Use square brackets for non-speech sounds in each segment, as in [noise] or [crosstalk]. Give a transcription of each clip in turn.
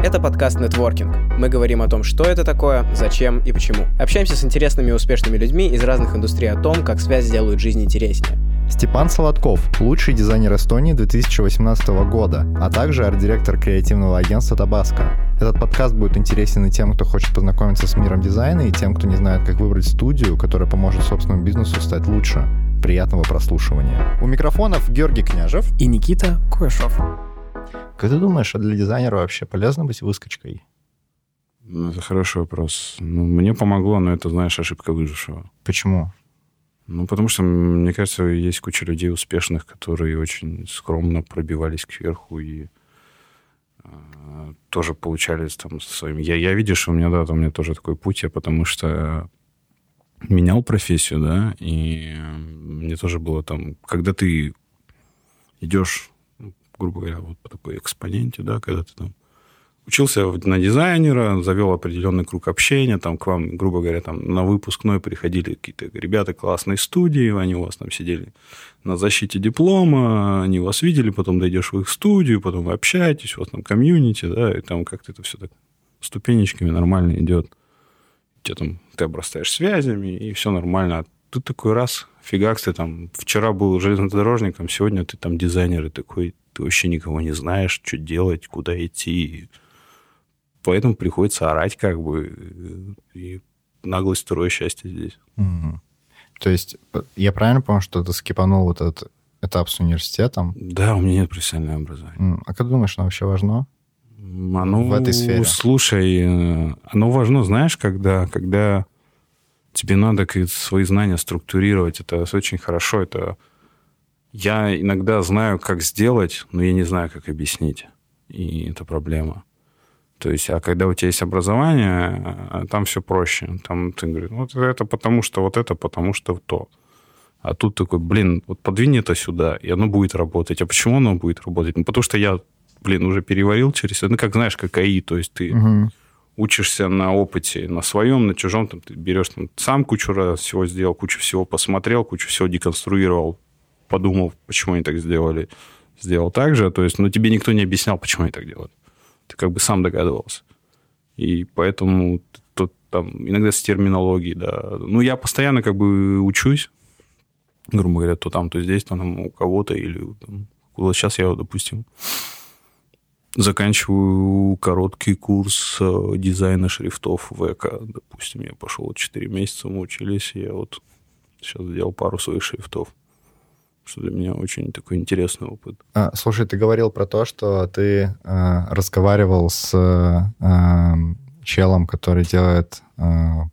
Это подкаст «Нетворкинг». Мы говорим о том, что это такое, зачем и почему. Общаемся с интересными и успешными людьми из разных индустрий о том, как связь делают жизнь интереснее. Степан Солодков, лучший дизайнер Эстонии 2018 года, а также арт-директор креативного агентства Табаско. Этот подкаст будет интересен и тем, кто хочет познакомиться с миром дизайна, и тем, кто не знает, как выбрать студию, которая поможет собственному бизнесу стать лучше. Приятного прослушивания. У микрофонов Георгий Княжев и Никита Куешов. Как ты думаешь, а для дизайнера вообще полезно быть выскочкой? Ну, это хороший вопрос. Ну, мне помогло, но это, знаешь, ошибка выжившего. Почему? Ну, потому что, мне кажется, есть куча людей успешных, которые очень скромно пробивались кверху и э, тоже получались там своим... Я, я видишь, у меня, да, у меня тоже такой путь, я потому что менял профессию, да, и мне тоже было там, когда ты идешь, грубо говоря, вот по такой экспоненте, да, когда ты там учился на дизайнера, завел определенный круг общения, там к вам, грубо говоря, там на выпускной приходили какие-то ребята классной студии, они у вас там сидели на защите диплома, они вас видели, потом дойдешь в их студию, потом вы общаетесь, у вас там комьюнити, да, и там как-то это все так ступенечками нормально идет. Тебе там, ты обрастаешь связями, и все нормально. Тут такой раз, фигакс, ты там вчера был железнодорожником, сегодня ты там дизайнер, и такой, ты вообще никого не знаешь, что делать, куда идти поэтому приходится орать как бы, и наглость второе счастье здесь. Угу. То есть я правильно понял, что ты скипанул вот этот этап с университетом? Да, у меня нет профессионального образования. А как ты думаешь, оно вообще важно? Оно, в этой сфере? Слушай, э, оно важно, знаешь, когда, когда тебе надо свои знания структурировать. Это очень хорошо. Это я иногда знаю, как сделать, но я не знаю, как объяснить. И это проблема. То есть, а когда у тебя есть образование, а, там все проще. Там ты говоришь, вот это потому что, вот это потому что то. А тут такой, блин, вот подвинь это сюда, и оно будет работать. А почему оно будет работать? Ну, потому что я, блин, уже переварил через. Ну, как знаешь, как АИ, то есть ты угу. Учишься на опыте, на своем, на чужом, там, ты берешь там, сам кучу раз всего сделал, кучу всего посмотрел, кучу всего деконструировал, подумал, почему они так сделали, сделал так же. То есть, ну, тебе никто не объяснял, почему они так делают ты как бы сам догадывался. И поэтому тут там иногда с терминологией, да. Ну, я постоянно как бы учусь, грубо говоря, то там, то здесь, то там у кого-то, или там, вот сейчас я, допустим, заканчиваю короткий курс э, дизайна шрифтов в ЭКО, допустим, я пошел 4 месяца, мы учились, и я вот сейчас сделал пару своих шрифтов что для меня очень такой интересный опыт. А, слушай, ты говорил про то, что ты э, разговаривал с э, челом, который делает, э,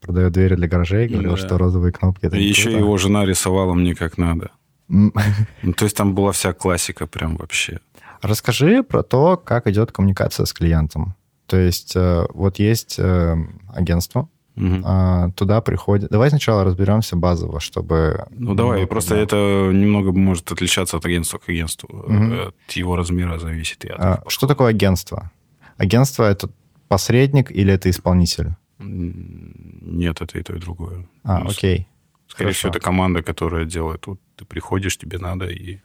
продает двери для гаражей, говорил, да. что розовые кнопки... Это И еще круто. его жена рисовала мне как надо. ну, то есть там была вся классика прям вообще. Расскажи про то, как идет коммуникация с клиентом. То есть э, вот есть э, агентство, Угу. Туда приходят... Давай сначала разберемся базово, чтобы... Ну, давай. Просто это немного может отличаться от агентства к агентству. Угу. От его размера зависит. И от а, что такое агентство? Агентство — это посредник или это исполнитель? Нет, это и то, и другое. А, ну, окей. Скорее Хорошо. всего, это команда, которая делает. Вот ты приходишь, тебе надо, и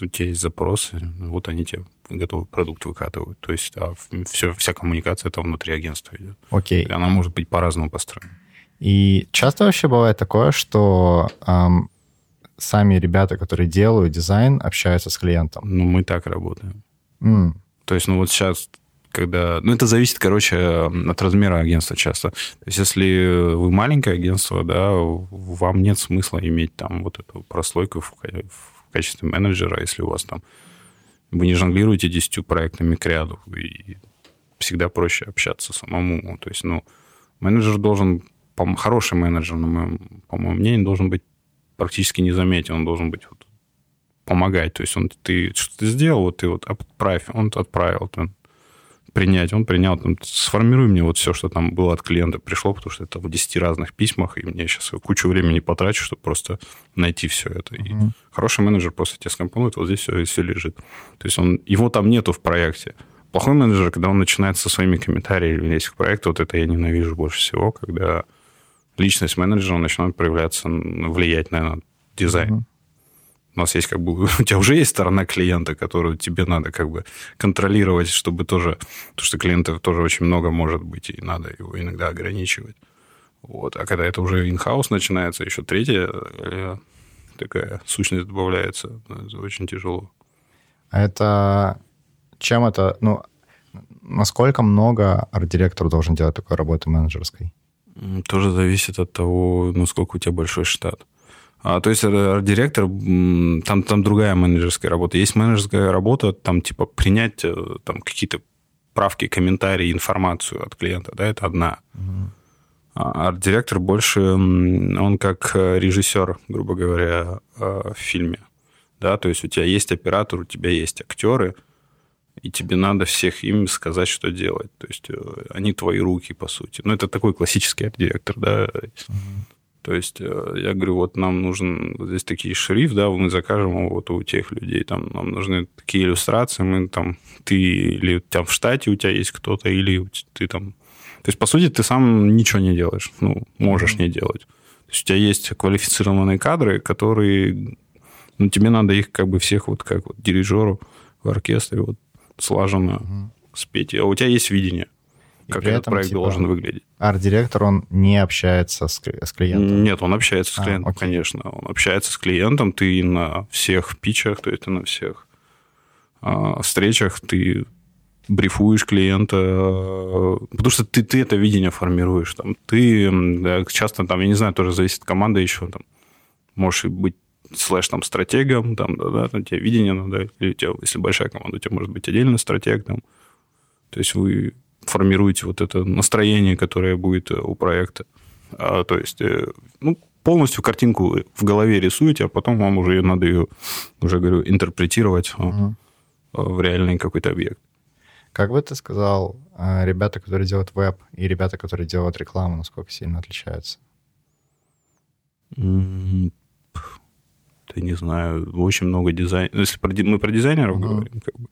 у тебя есть запросы, вот они тебе готовый продукт выкатывают. То есть а все, вся коммуникация это внутри агентства идет. Окей. И она может быть по-разному построена. И часто вообще бывает такое, что эм, сами ребята, которые делают дизайн, общаются с клиентом. Ну, мы так работаем. Mm. То есть, ну вот сейчас когда... Ну, это зависит, короче, от размера агентства часто. То есть, если вы маленькое агентство, да, вам нет смысла иметь там вот эту прослойку в, в качестве менеджера, если у вас там вы не жонглируете десятью проектами к ряду, и всегда проще общаться самому. То есть, ну, менеджер должен, хороший менеджер, на моем, по моему мнению, должен быть практически незаметен, он должен быть вот, помогать. То есть он, ты что ты сделал, вот ты вот отправь, он отправил, он принять, он принял, там, сформируй мне вот все, что там было от клиента, пришло, потому что это в 10 разных письмах, и мне сейчас кучу времени потрачу, чтобы просто найти все это. Uh-huh. И хороший менеджер просто тебе скомпонует, вот здесь все, все лежит. То есть он, его там нету в проекте. Плохой менеджер, когда он начинает со своими комментариями лезть к проекту, вот это я ненавижу больше всего, когда личность менеджера начинает проявляться, влиять на дизайн. Uh-huh. У нас есть как бы... [laughs] У тебя уже есть сторона клиента, которую тебе надо как бы контролировать, чтобы тоже... Потому что клиентов тоже очень много может быть, и надо его иногда ограничивать. Вот. А когда это уже in-house начинается, еще третья э, такая сущность добавляется, это очень тяжело. А это... Чем это... Ну, насколько много арт-директор должен делать такой работы менеджерской? Тоже зависит от того, насколько у тебя большой штат. А, то есть арт-директор, там, там другая менеджерская работа. Есть менеджерская работа, там типа принять э, там, какие-то правки, комментарии, информацию от клиента, да, это одна. Угу. А арт-директор больше, он как э, режиссер, грубо говоря, э, в фильме. Да, то есть у тебя есть оператор, у тебя есть актеры, и тебе надо всех им сказать, что делать. То есть они твои руки, по сути. Ну, это такой классический арт-директор, да. Угу. То есть э, я говорю, вот нам нужен вот здесь такие шрифт, да, мы закажем его вот у тех людей, там нам нужны такие иллюстрации, мы там, ты или там в штате у тебя есть кто-то, или ты там... То есть, по сути, ты сам ничего не делаешь, ну, можешь mm-hmm. не делать. То есть у тебя есть квалифицированные кадры, которые, ну, тебе надо их как бы всех вот как вот дирижеру в оркестре вот слаженно mm-hmm. спеть, а у тебя есть видение как этот этом, проект типа, должен выглядеть. Арт-директор, он не общается с, с клиентом? Нет, он общается с а, клиентом, окей. конечно. Он общается с клиентом, ты на всех питчах, то есть ты на всех а, встречах, ты брифуешь клиента, потому что ты, ты это видение формируешь. Там, ты да, часто, там, я не знаю, тоже зависит от команды еще, там, можешь быть слэш там стратегом, там, да, да, там, тебе видение надо, или у тебя, если большая команда, у тебя может быть отдельно стратег, там, то есть вы формируете вот это настроение, которое будет э, у проекта. А, то есть, э, ну, полностью картинку в голове рисуете, а потом вам уже надо ее, уже говорю, интерпретировать угу. в реальный какой-то объект. Как бы ты сказал, а, ребята, которые делают веб, и ребята, которые делают рекламу, насколько сильно отличаются? Да не знаю, очень много дизайнеров. Если про, мы про дизайнеров uh говорим, как бы,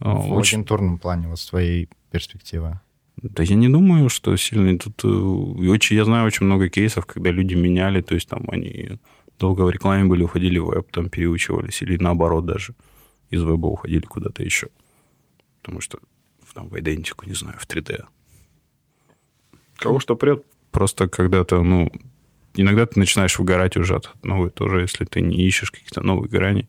в очень... агентурном плане, вот с твоей перспективы? Да я не думаю, что сильно тут... Э, очень, я знаю очень много кейсов, когда люди меняли, то есть там они долго в рекламе были, уходили в веб, там переучивались, или наоборот даже из веба уходили куда-то еще. Потому что там в идентику, не знаю, в 3D. Кого что прет? Просто когда-то, ну, иногда ты начинаешь выгорать уже от новой тоже, если ты не ищешь каких-то новых граней.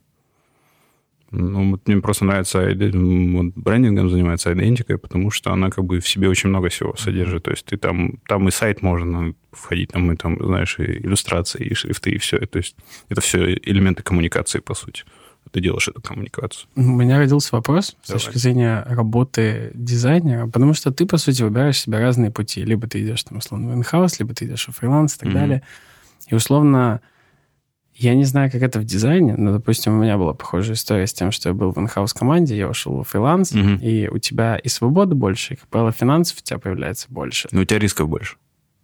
Ну, вот мне просто нравится вот брендингом занимается идентикой, потому что она как бы в себе очень много всего содержит. То есть ты там, там и сайт можно входить, там и там, знаешь, и иллюстрации, и шрифты, и все. То есть это все элементы коммуникации, по сути. Ты делаешь эту коммуникацию. У меня родился вопрос Давай. с точки зрения работы дизайнера, потому что ты, по сути, выбираешь себе разные пути. Либо ты идешь, там, условно, в инхаус, либо ты идешь в фриланс и так mm-hmm. далее. И, условно, я не знаю, как это в дизайне, но, допустим, у меня была похожая история с тем, что я был в инхаус команде, я ушел в фриланс, угу. и у тебя и свободы больше, и, как правило, финансов у тебя появляется больше. Но у тебя рисков больше.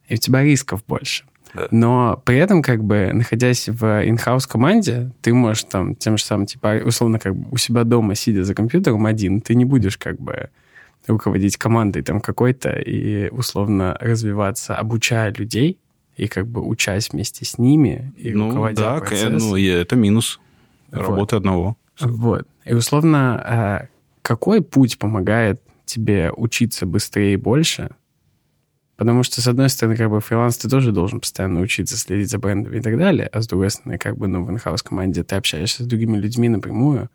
И у тебя рисков больше. Да. Но при этом, как бы, находясь в инхаус команде, ты можешь там тем же самым, типа, условно, как бы у себя дома, сидя за компьютером один, ты не будешь, как бы, руководить командой там какой-то и условно развиваться, обучая людей, и как бы учась вместе с ними и ну, руководя да, процесс. ну, это минус работы вот. одного. Вот. И условно, а, какой путь помогает тебе учиться быстрее и больше? Потому что, с одной стороны, как бы фриланс ты тоже должен постоянно учиться, следить за брендами и так далее, а с другой стороны, как бы, ну, в инхаус команде ты общаешься с другими людьми напрямую.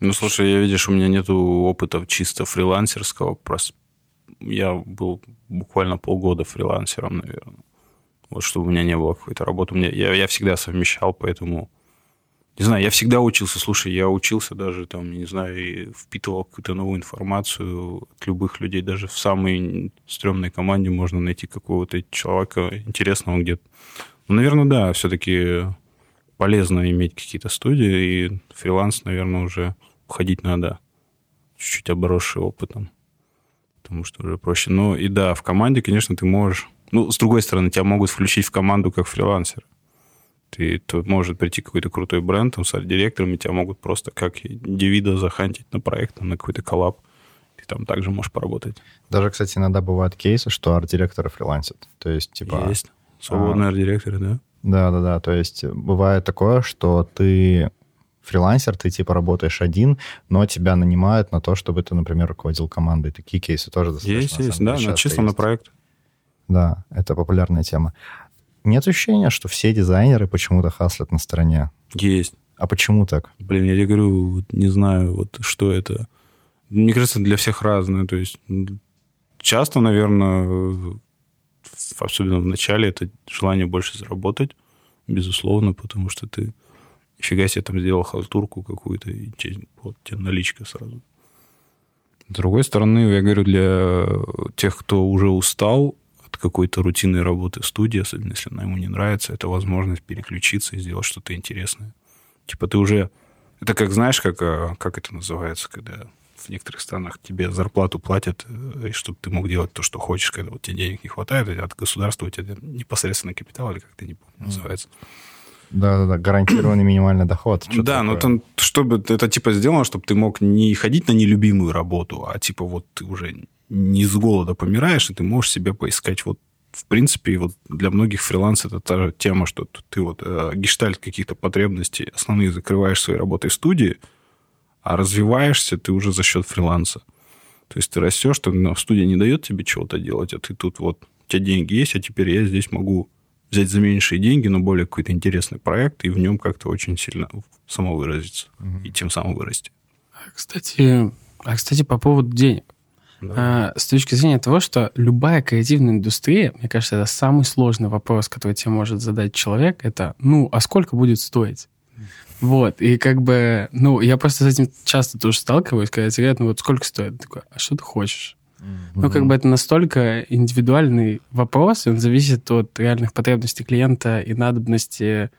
Ну, слушай, я видишь, у меня нету опыта чисто фрилансерского, просто я был буквально полгода фрилансером, наверное. Вот чтобы у меня не было какой-то работы. Мне, я, я всегда совмещал, поэтому... Не знаю, я всегда учился. Слушай, я учился даже, там, не знаю, и впитывал какую-то новую информацию от любых людей. Даже в самой стрёмной команде можно найти какого-то человека интересного где-то. Ну, наверное, да, все-таки полезно иметь какие-то студии, и фриланс, наверное, уже уходить надо чуть-чуть обросший опытом потому что уже проще. Ну и да, в команде, конечно, ты можешь... Ну, с другой стороны, тебя могут включить в команду как фрилансера. Ты, тут может прийти какой-то крутой бренд там, с арт-директором, и тебя могут просто как индивида захантить на проект, на какой-то коллаб. Ты там также можешь поработать. Даже, кстати, иногда бывают кейсы, что арт-директоры фрилансят. То есть, типа... Есть. Свободные а, арт-директоры, да. Да-да-да, то есть бывает такое, что ты фрилансер, ты типа работаешь один, но тебя нанимают на то, чтобы ты, например, руководил командой. Такие кейсы тоже достаточно. Есть, есть, да, на чисто на проект. Да, это популярная тема. Нет ощущения, что все дизайнеры почему-то хаслят на стороне? Есть. А почему так? Блин, я тебе говорю, не знаю, вот что это. Мне кажется, для всех разное. То есть часто, наверное, особенно в начале, это желание больше заработать, безусловно, потому что ты Нифига себе там сделал халтурку какую-то, и вот тебе наличка сразу. С другой стороны, я говорю, для тех, кто уже устал от какой-то рутинной работы в студии, особенно если она ему не нравится, это возможность переключиться и сделать что-то интересное. Типа ты уже... Это как, знаешь, как, а, как это называется, когда в некоторых странах тебе зарплату платят, э, и чтобы ты мог делать то, что хочешь, когда вот тебе денег не хватает, от государства у тебя непосредственно капитал, или как это не помню, называется. Mm. Да-да-да, гарантированный минимальный доход. Да, но там, чтобы это типа сделано, чтобы ты мог не ходить на нелюбимую работу, а типа вот ты уже не с голода помираешь, и ты можешь себе поискать вот в принципе, вот для многих фриланс это та же тема, что ты вот э, гештальт каких-то потребностей основные закрываешь своей работой в студии, а развиваешься ты уже за счет фриланса. То есть ты растешь, ты, в студии не дает тебе чего-то делать, а ты тут вот, у тебя деньги есть, а теперь я здесь могу взять за меньшие деньги, но более какой-то интересный проект, и в нем как-то очень сильно самовыразиться угу. и тем самым вырасти. А, кстати, а, кстати, по поводу денег. Да. А, с точки зрения того, что любая креативная индустрия, мне кажется, это самый сложный вопрос, который тебе может задать человек, это, ну, а сколько будет стоить? Вот, и как бы, ну, я просто с этим часто тоже сталкиваюсь, когда тебе говорят, ну, вот сколько стоит? Такой, а что ты хочешь? Ну, как бы это настолько индивидуальный вопрос, он зависит от реальных потребностей клиента и надобности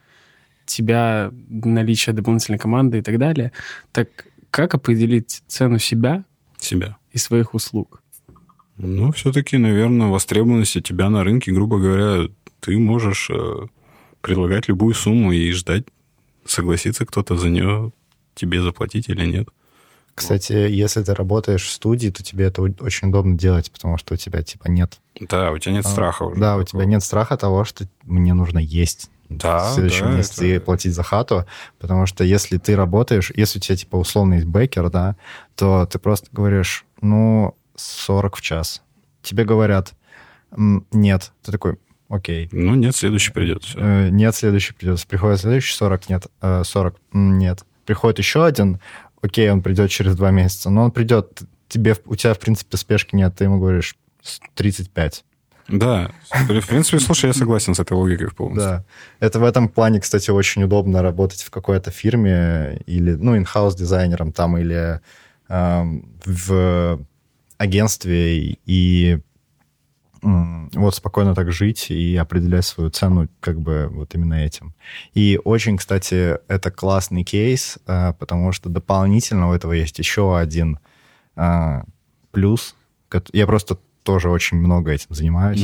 тебя, наличия дополнительной команды и так далее. Так как определить цену себя? Себя. И своих услуг? Ну, все-таки, наверное, востребованности тебя на рынке, грубо говоря, ты можешь э, предлагать любую сумму и ждать, согласится кто-то за нее тебе заплатить или нет. Кстати, если ты работаешь в студии, то тебе это очень удобно делать, потому что у тебя типа нет... Да, у тебя нет а, страха уже. Да, такого. у тебя нет страха того, что мне нужно есть да, в следующем да, месяце это... и платить за хату, потому что если ты работаешь, если у тебя типа условный есть бэкер, да, то ты просто говоришь, ну, 40 в час. Тебе говорят, нет. Ты такой, окей. Ну, нет, следующий придет. Все. Э, нет, следующий придет. Приходит следующий, 40, нет. 40, э, нет. Приходит еще один, окей, он придет через два месяца, но он придет, тебе, у тебя, в принципе, спешки нет, ты ему говоришь 35. Да, в принципе, слушай, я согласен с этой логикой полностью. Да, это в этом плане, кстати, очень удобно работать в какой-то фирме или, ну, инхаус дизайнером там или э, в агентстве и вот спокойно так жить и определять свою цену как бы вот именно этим. И очень, кстати, это классный кейс, а, потому что дополнительно у этого есть еще один а, плюс. Я просто тоже очень много этим занимаюсь.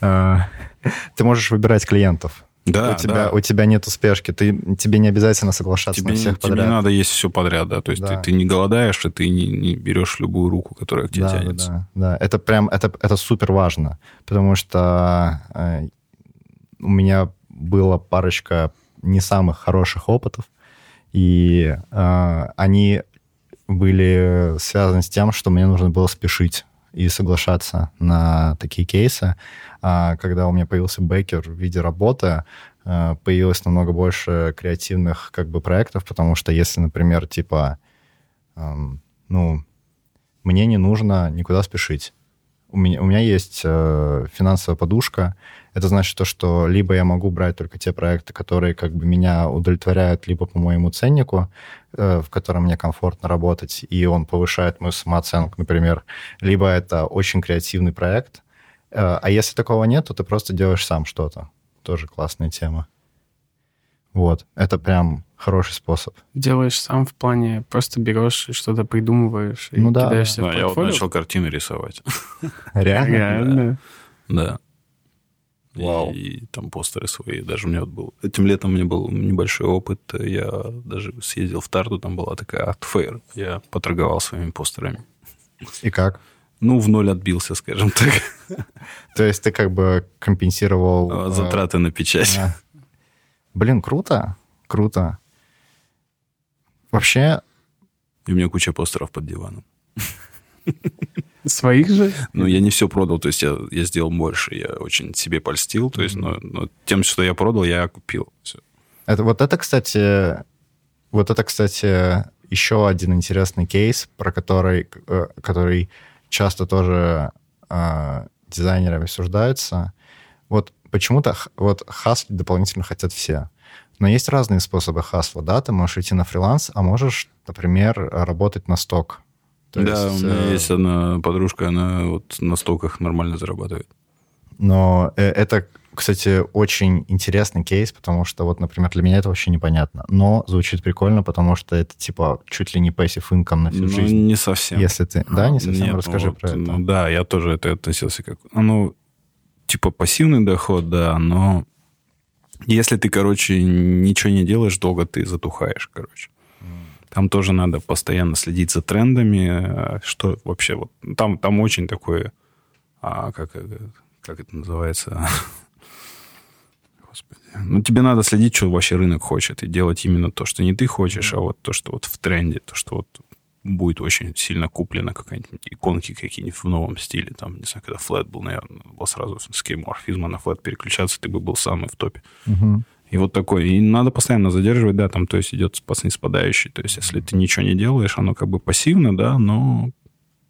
Mm-hmm. [laughs] Ты можешь выбирать клиентов. Да, у тебя, да. у тебя нет спешки, ты, тебе не обязательно соглашаться тебе, на всех тебе подряд. Тебе надо есть все подряд, да, то есть да. Ты, ты не голодаешь, и ты не, не берешь любую руку, которая к тебе да, тянется. Да, да, это прям, это, это супер важно, потому что э, у меня была парочка не самых хороших опытов, и э, они были связаны с тем, что мне нужно было спешить и соглашаться на такие кейсы. А когда у меня появился бэкер в виде работы, а, появилось намного больше креативных как бы проектов, потому что если, например, типа, ну, мне не нужно никуда спешить. У меня, у меня есть э, финансовая подушка. Это значит то, что либо я могу брать только те проекты, которые как бы меня удовлетворяют, либо по моему ценнику, э, в котором мне комфортно работать, и он повышает мою самооценку, например, либо это очень креативный проект. Э, а если такого нет, то ты просто делаешь сам что-то. Тоже классная тема. Вот, это прям хороший способ. Делаешь сам в плане, просто берешь и что-то придумываешь и ну, да. кидаешься да, в Я вот начал картины рисовать. [laughs] Реально? Реально? Да. Вау. И там постеры свои. Даже у меня вот был... Этим летом у меня был небольшой опыт. Я даже съездил в Тарту, там была такая art fair. Я поторговал своими постерами. И как? Ну, в ноль отбился, скажем так. [laughs] То есть ты как бы компенсировал... Затраты на печать. Блин, круто, круто. Вообще... И у меня куча постеров под диваном. Своих же? Ну, я не все продал, то есть я, я сделал больше, я очень себе польстил, то есть, но, но тем, что я продал, я купил. Все. Это, вот это, кстати, вот это, кстати, еще один интересный кейс, про который, э, который часто тоже э, дизайнерами обсуждается. Вот почему-то вот хаслить дополнительно хотят все. Но есть разные способы хасла, да? Ты можешь идти на фриланс, а можешь, например, работать на сток. То да, есть, у меня э... есть одна подружка, она вот на стоках нормально зарабатывает. Но э, это, кстати, очень интересный кейс, потому что вот, например, для меня это вообще непонятно. Но звучит прикольно, потому что это типа чуть ли не passive income на всю ну, жизнь. не совсем. Если ты... Да, не совсем? Нет, Расскажи ну, про это. Ну, да, я тоже это относился как... Ну, типа пассивный доход, да, но если ты, короче, ничего не делаешь долго, ты затухаешь, короче. Там тоже надо постоянно следить за трендами, а, что вообще вот там там очень такое, а, как как это называется, [laughs] господи, ну тебе надо следить, что вообще рынок хочет и делать именно то, что не ты хочешь, а вот то, что вот в тренде, то, что вот будет очень сильно куплено какая-нибудь иконки какие-нибудь в новом стиле. Там, не знаю, когда флет был, наверное, было сразу с кейморфизма на флет переключаться, ты бы был самый в топе. Угу. И вот такой. И надо постоянно задерживать, да, там, то есть идет спадающий. То есть если ты ничего не делаешь, оно как бы пассивно, да, но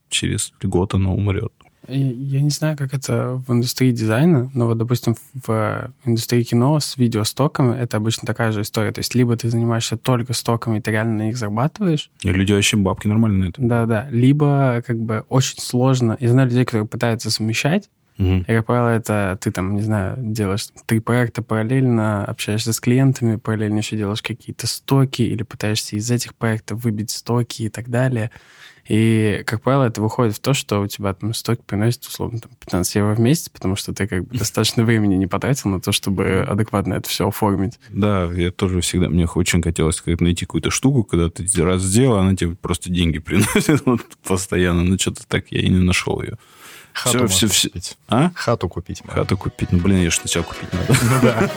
через год оно умрет. Я не знаю, как это в индустрии дизайна, но вот, допустим, в индустрии кино с видеостоком это обычно такая же история. То есть либо ты занимаешься только стоками, и ты реально на них зарабатываешь. И люди вообще бабки нормально на это. Да-да. Либо как бы очень сложно. Я знаю людей, которые пытаются совмещать, Угу. И, как правило, это ты там, не знаю, делаешь три проекта параллельно, общаешься с клиентами, параллельно еще делаешь какие-то стоки или пытаешься из этих проектов выбить стоки и так далее. И, как правило, это выходит в то, что у тебя там стоки приносит, условно, там, 15 евро в месяц, потому что ты как бы достаточно времени не потратил на то, чтобы адекватно это все оформить. Да, я тоже всегда, мне очень хотелось как найти какую-то штуку, когда ты раз сделал, она тебе просто деньги [laughs] приносит вот, постоянно. Но что-то так я и не нашел ее. Хату все, все, все. купить. А? Хату купить. можно. Хату купить. Ну, блин, ее же сначала купить надо. Ну да.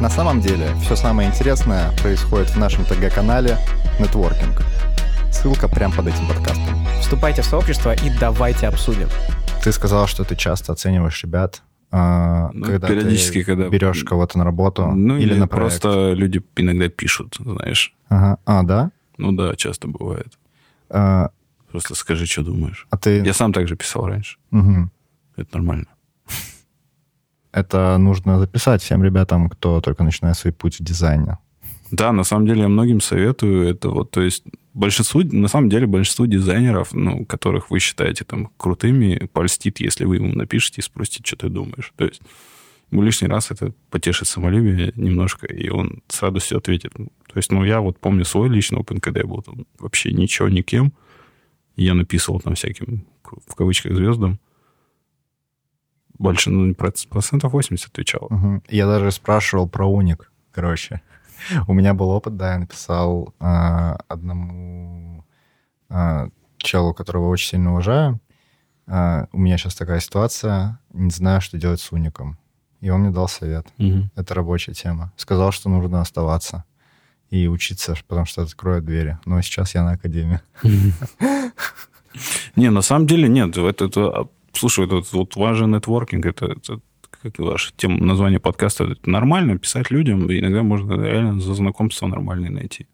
[laughs] На самом деле, все самое интересное происходит в нашем ТГ-канале «Нетворкинг». Ссылка прямо под этим подкастом. Вступайте в сообщество и давайте обсудим. Ты сказал, что ты часто оцениваешь ребят, а, Ну, когда периодически, ты когда- берешь кого-то на работу Ну, или или на проект. просто люди иногда пишут, знаешь. Ага. А, да? Ну да, часто бывает. А, Просто скажи, что думаешь. а ты... Я сам так же писал раньше. Мгм. Это нормально. Это нужно записать всем ребятам, кто только начинает свой путь в дизайне. Да, на самом деле я многим советую это вот, то есть большинству, на самом деле большинству дизайнеров, ну, которых вы считаете там крутыми, польстит, если вы ему напишите и спросите, что ты думаешь. То есть ему лишний раз это потешит самолюбие немножко, и он с радостью ответит. То есть, ну, я вот помню свой личный опыт, когда я был там вообще ничего, никем. Я написывал там всяким, в кавычках, звездам. Больше, ну, проц- процентов 80 отвечал. Мгм. Я даже спрашивал про уник, короче. У меня был опыт, да, я написал а, одному а, челу, которого очень сильно уважаю. А, у меня сейчас такая ситуация, не знаю, что делать с уником. И он мне дал совет. Мгм. Это рабочая тема. Сказал, что нужно оставаться и учиться, потому что это откроет двери. Но сейчас я на академии. [laughs] Не, на самом деле нет. Это, это, а, слушай, это вот важен нетворкинг. Это, это как ваше тема, название подкаста. Это нормально писать людям. и Иногда можно реально за знакомство нормальное найти.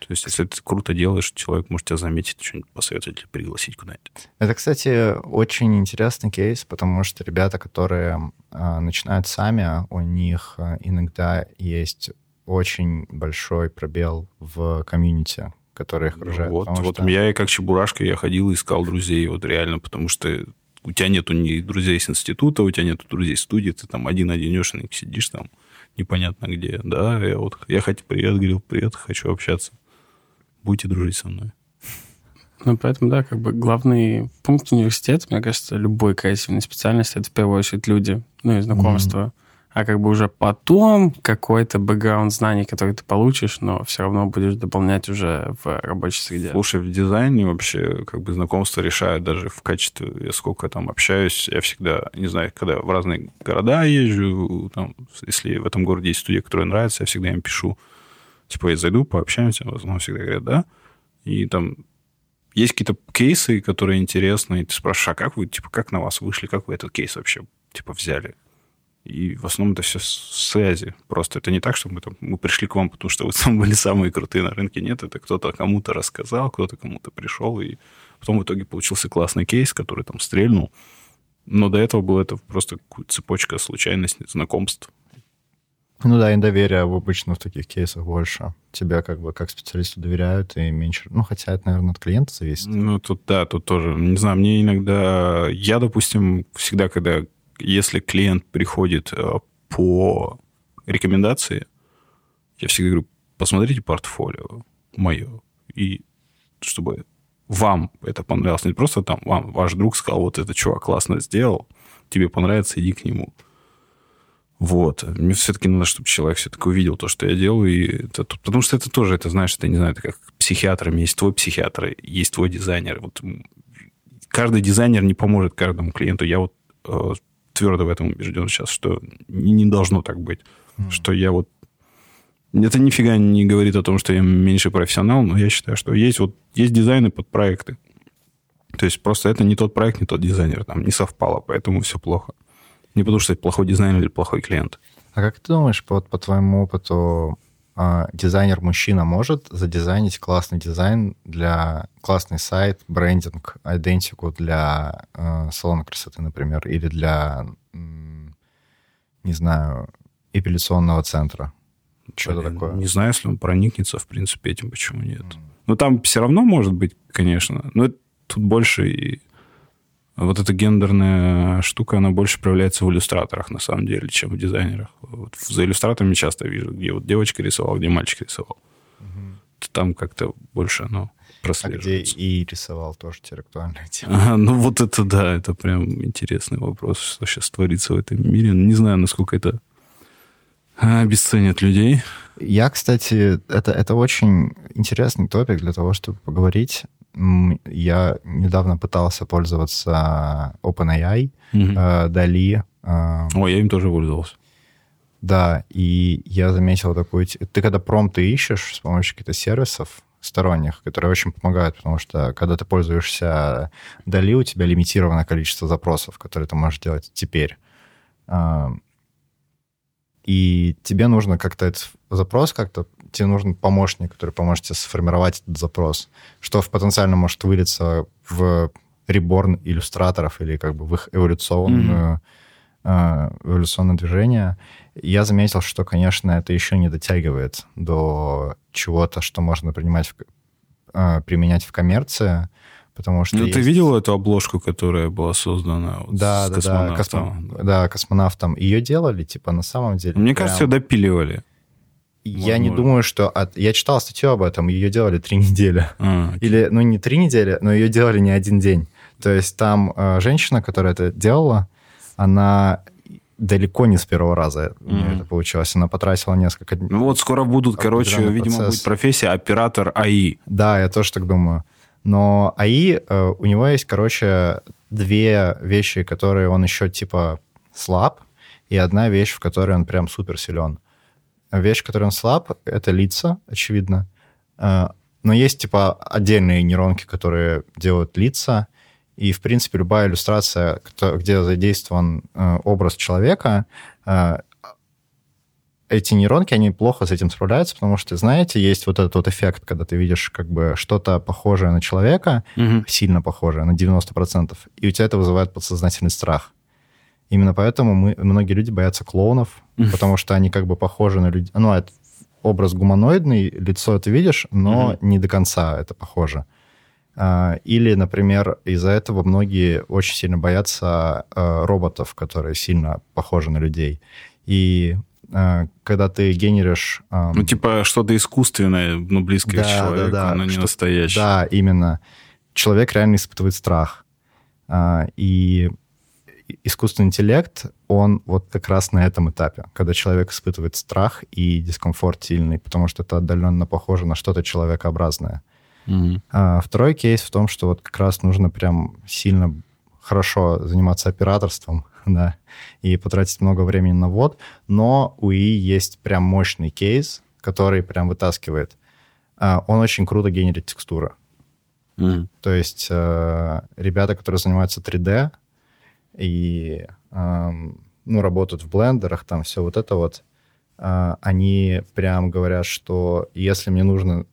То есть, если ты круто делаешь, человек может тебя заметить, что-нибудь посоветовать или пригласить куда-нибудь. Это, кстати, очень интересный кейс, потому что ребята, которые а, начинают сами, у них а, иногда есть очень большой пробел в комьюнити, который их окружает. вот, вот что- я и как чебурашка, я ходил и искал друзей, вот реально, потому что у тебя нету ни друзей с института, у тебя нету друзей студии, ты там один-одинешенек сидишь там, непонятно где. Да, я вот, я хоть привет, говорил, привет, хочу общаться. Будете дружить со мной. Ну, поэтому, да, как бы главный пункт университета, мне кажется, любой креативной специальности, это в первую очередь люди, ну и знакомства. А как бы уже потом какой-то бэкграунд знаний, который ты получишь, но все равно будешь дополнять уже в рабочей среде. Слушай, в дизайне вообще как бы знакомство решают даже в качестве, я сколько там общаюсь, я всегда, не знаю, когда в разные города езжу, там, если в этом городе есть студия, которая нравится, я всегда им пишу, типа, я зайду, пообщаемся, в основном всегда говорят, да, и там есть какие-то кейсы, которые интересны, и ты спрашиваешь, а как вы, типа, как на вас вышли, как вы этот кейс вообще, типа, взяли? И в основном это все связи. Просто это не так, что мы, там, мы пришли к вам, потому что вы там [laughs] были самые крутые на рынке. Нет, это кто-то кому-то рассказал, кто-то кому-то пришел, и потом в итоге получился классный кейс, который там стрельнул. Но до этого было это просто цепочка случайностей, знакомств. Ну да, и доверия обычно в таких кейсах больше. Тебя как бы как специалисту доверяют и меньше... Ну, хотя это, наверное, от клиента зависит. Ну, тут да, тут тоже. Не знаю, мне иногда... Я, допустим, всегда, когда если клиент приходит э, по рекомендации, я всегда говорю, посмотрите портфолио мое, и чтобы вам это понравилось. Не просто там вам ваш друг сказал, вот этот чувак классно сделал, тебе понравится, иди к нему. Вот. Мне все-таки надо, чтобы человек все-таки увидел то, что я делаю. И это, потому что это тоже, это, знаешь, это, не знаю, это как психиатрами. Есть твой психиатр, есть твой дизайнер. Вот каждый дизайнер не поможет каждому клиенту. Я вот э, твердо в этом убежден сейчас, что не должно так быть. Mm. Что я вот... Это нифига не говорит о том, что я меньше профессионал, но я считаю, что есть вот есть дизайны под проекты. То есть просто это не тот проект, не тот дизайнер, там не совпало, поэтому все плохо. Не потому что это плохой дизайнер или плохой клиент. А как ты думаешь, вот по твоему опыту, дизайнер-мужчина может задизайнить классный дизайн для классный сайт, брендинг, идентику для э, салона красоты, например, или для, не знаю, эпиляционного центра? Что-то такое. Не знаю, если он проникнется, в принципе, этим, почему нет. Mm. Ну, там все равно может быть, конечно, но тут больше и вот эта гендерная штука, она больше проявляется в иллюстраторах, на самом деле, чем в дизайнерах. Вот за иллюстраторами часто вижу, где вот девочка рисовала, где мальчик рисовал. Угу. Там как-то больше, ну, прослеживается. А где и рисовал тоже те актуальная тема. Ага, ну вот это да, это прям интересный вопрос, что сейчас творится в этом мире. Не знаю, насколько это обесценит людей. Я, кстати, это, это очень интересный топик для того, чтобы поговорить я недавно пытался пользоваться OpenAI, угу. Dali. О, я им тоже пользовался. Да, и я заметил такую... Ты когда промпты ищешь с помощью каких-то сервисов сторонних, которые очень помогают, потому что когда ты пользуешься Dali, у тебя лимитированное количество запросов, которые ты можешь делать теперь. И тебе нужно как-то этот запрос как-то тебе нужен помощник, который поможет тебе сформировать этот запрос, что в потенциально может вылиться в реборн иллюстраторов или как бы в их эволюционную, mm-hmm. э, эволюционное движение. Я заметил, что, конечно, это еще не дотягивает до чего-то, что можно принимать в, э, применять в коммерции, потому что... Ну, есть... ты видел эту обложку, которая была создана вот да, с да, космонавтом? Да, космо... да, космонавтом. Ее делали, типа, на самом деле... Мне прям... кажется, ее допиливали. Я не думаю, что... От... Я читал статью об этом, ее делали три [laughs] недели. А, Или, ну, не три недели, но ее делали не один день. То есть там э, женщина, которая это делала, она далеко не с первого раза mm-hmm. это получилось. Она потратила несколько дней. Ну вот скоро будут, короче, видимо, процесс. будет профессия оператор АИ. Да, я тоже так думаю. Но АИ, э, у него есть, короче, две вещи, которые он еще типа слаб, и одна вещь, в которой он прям супер силен вещь, в которой он слаб, это лица, очевидно. Э, но есть, типа, отдельные нейронки, которые делают лица, и, в принципе, любая иллюстрация, где задействован э, образ человека, эти нейронки, они плохо с этим справляются, потому что, знаете, есть вот этот вот эффект, когда ты видишь как бы что-то похожее на человека, угу. сильно похожее, на 90%, и у тебя это вызывает подсознательный страх. Именно поэтому мы, многие люди боятся клоунов, потому что они как бы похожи на людей. Ну, это образ гуманоидный, лицо ты видишь, но не до конца это похоже. А, или, например, из-за этого многие очень сильно боятся а, роботов, которые сильно похожи на людей. И когда ты генеришь... Ну, типа что-то искусственное, но близкое да, к человеку, да, да, но не что, настоящее. Да, именно. Человек реально испытывает страх. И искусственный интеллект, он вот как раз на этом этапе, когда человек испытывает страх и дискомфорт сильный, потому что это отдаленно похоже на что-то человекообразное. А, второй кейс в том, что вот как раз нужно прям сильно хорошо заниматься операторством, да, и потратить много времени на ввод, но у ИИ есть прям мощный кейс, который прям вытаскивает. А, он очень круто генерит текстуры. Мгм. То есть э, ребята, которые занимаются 3D и эм, ну, работают в блендерах, там все вот это вот, э, они прям говорят, что если мне нужно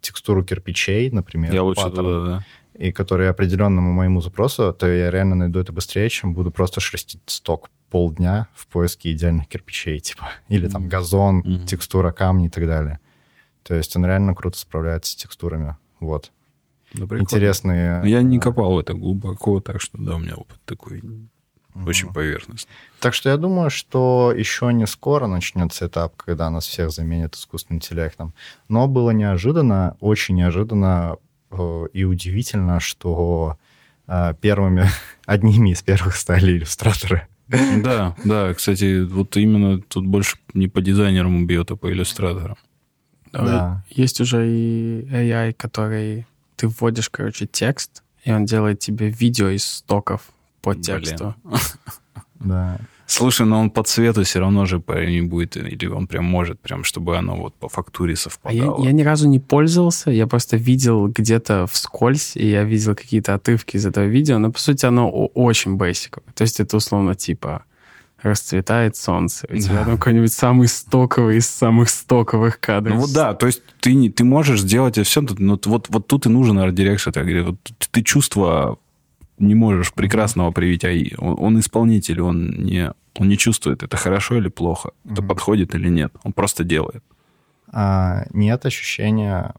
текстуру кирпичей, например, Я лучше паттерн, туда, да. И которые определенному моему запросу, то я реально найду это быстрее, чем буду просто шерстить сток полдня в поиске идеальных кирпичей, типа. [laughs] Или там газон, Мгм. текстура камней и так далее. То есть он реально круто справляется с текстурами. Вот. Да, прикольно. Интересные... Я не копал это глубоко, так что да, у меня опыт такой очень поверхностный. Так что я думаю, что еще не скоро начнется этап, когда нас всех заменят искусственным интеллектом. Но было неожиданно, очень неожиданно и удивительно, что э, первыми, [laughs] одними из первых стали иллюстраторы. Да, да, кстати, вот именно тут больше не по дизайнерам бьет, а по иллюстраторам. Да. Есть уже и AI, который ты вводишь, короче, текст, и он делает тебе видео из стоков по Блин. тексту. Да. Слушай, но он по цвету все равно же не будет, или он прям может, прям чтобы оно вот по фактуре А я, совпадало. я ни разу не пользовался, я просто видел где-то вскользь, и я видел какие-то отрывки из этого видео, но, по сути, оно очень бейсиковое. То есть это условно типа расцветает солнце. У тебя Да. там какой-нибудь самый стоковый из самых стоковых кадров. Ну вот да, то есть ты, не- ты можешь сделать все, но вот, вот тут и нужен art direction. Я вот ты чувство не можешь прекрасного привить AI. Он, он исполнитель, он не, он не чувствует, это хорошо или плохо, это Мгм. подходит или нет. Он просто делает. А, нет ощущения,